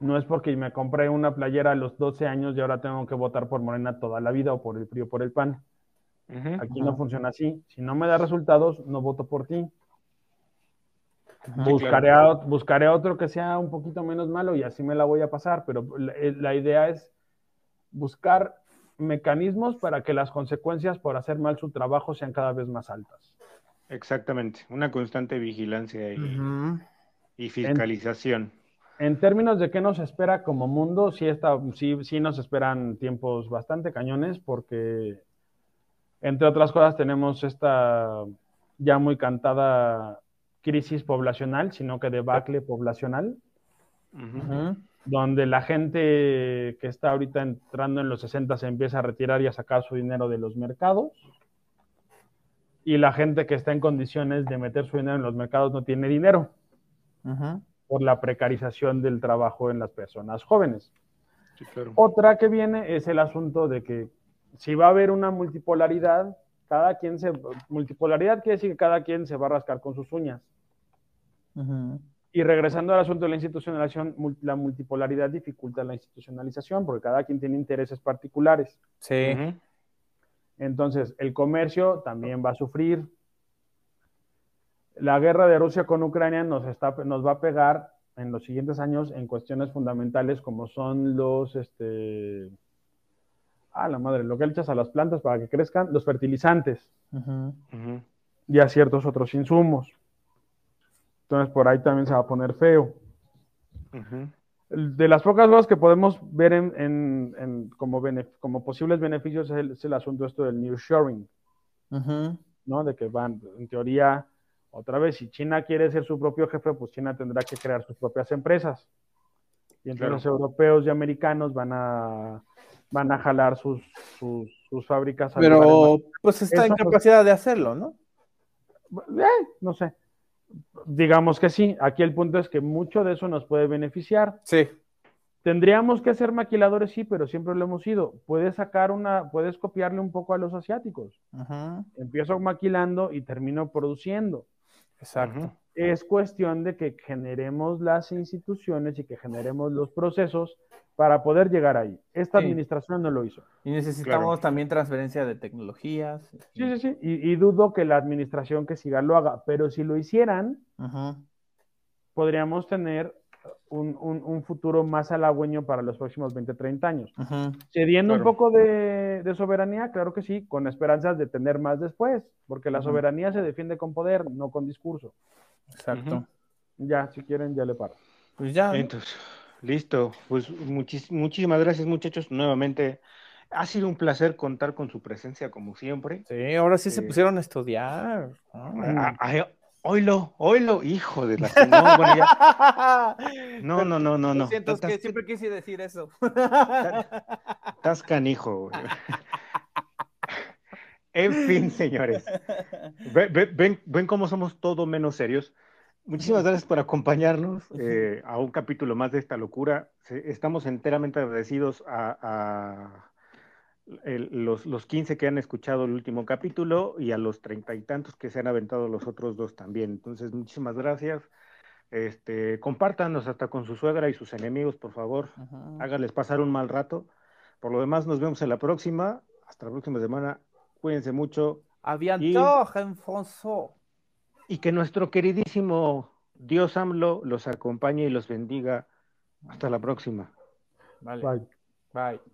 No es porque me compré una playera a los 12 años y ahora tengo que votar por Morena toda la vida o por el frío por el pan. Aquí no funciona así. Si no me da resultados, no voto por ti. Buscaré, a, buscaré otro que sea un poquito menos malo y así me la voy a pasar, pero la, la idea es buscar mecanismos para que las consecuencias por hacer mal su trabajo sean cada vez más altas. Exactamente, una constante vigilancia y, fiscalización. En términos de qué nos espera como mundo, sí, está, sí, sí nos esperan tiempos bastante cañones porque, entre otras cosas, tenemos esta ya muy cantada crisis poblacional, sino que debacle poblacional. Donde la gente que está ahorita entrando en los 60 se empieza a retirar y a sacar su dinero de los mercados. Y la gente que está en condiciones de meter su dinero en los mercados no tiene dinero por la precarización del trabajo en las personas jóvenes. Sí, claro. Otra que viene es el asunto de que si va a haber una multipolaridad, cada quien se... Multipolaridad quiere decir que cada quien se va a rascar con sus uñas. Y regresando al asunto de la institucionalización, la multipolaridad dificulta la institucionalización porque cada quien tiene intereses particulares. Sí. Ujú. Entonces, el comercio también va a sufrir. La guerra de Rusia con Ucrania nos, está, nos va a pegar en los siguientes años en cuestiones fundamentales como son los, este, ah, la madre, lo que le echas a las plantas para que crezcan, los fertilizantes y a ciertos otros insumos. Entonces, por ahí también se va a poner feo. Ujú. De las pocas cosas que podemos ver en, en- en como, como posibles beneficios es el, es el asunto esto del nearshoring, Ujú. ¿no? De que van, en teoría, otra vez, si China quiere ser su propio jefe, pues China tendrá que crear sus propias empresas. Y entonces Claro. los europeos y americanos van a, van a jalar sus, sus, sus fábricas a Pero pues está en pues- capacidad de hacerlo, ¿no? eh, no sé. Digamos que sí. Aquí el punto es que mucho de eso nos puede beneficiar. Sí. Tendríamos que ser maquiladores, sí, pero siempre lo hemos sido. Puedes sacar una, puedes copiarle un poco a los asiáticos. Ujú. Empiezo maquilando y termino produciendo. Exacto. Es cuestión de que generemos las instituciones y que generemos los procesos para poder llegar ahí. Esta Sí. administración no lo hizo. Y necesitamos Claro. también transferencia de tecnologías. Sí, sí, sí. Y, y dudo que la administración que siga lo haga, pero si lo hicieran, podríamos tener un, un- un futuro más halagüeño para los próximos 20, 30 años. Ujú. Cediendo un Claro. poco de, de soberanía, claro que sí, con esperanzas de tener más después, porque la Ujú. soberanía se defiende con poder, no con discurso. Exacto. Ujú. Ya, si quieren, ya le paro. Pues ya. Entonces, listo. Pues muchis- muchísimas gracias, muchachos. Nuevamente, ha sido un placer contar con su presencia, como siempre. Sí, ahora sí se Sí. pusieron a estudiar. Ah, ah, oilo, oilo, hijo de la. No, bueno, ya. No, no, no, no, siento, que Estás- siempre quise decir eso. Estás canijo. güey. En fin, señores. Ve- ve- Ven, ven cómo somos todo menos serios. Muchísimas gracias por acompañarnos eh, a un capítulo más de esta locura. Estamos enteramente agradecidos a, a el- los, los 15 que han escuchado el último capítulo y a los treinta y tantos que se han aventado los otros dos también. Entonces, muchísimas gracias. Este, compártanos hasta con su suegra y sus enemigos, por favor. Ujú. Háganles pasar un mal rato. Por lo demás, nos vemos en la próxima. Hasta la próxima semana. Cuídense mucho. A bientôt. Y que nuestro queridísimo Dios AMLO los acompañe y los bendiga Hasta la próxima. Vale. Bye. Bye.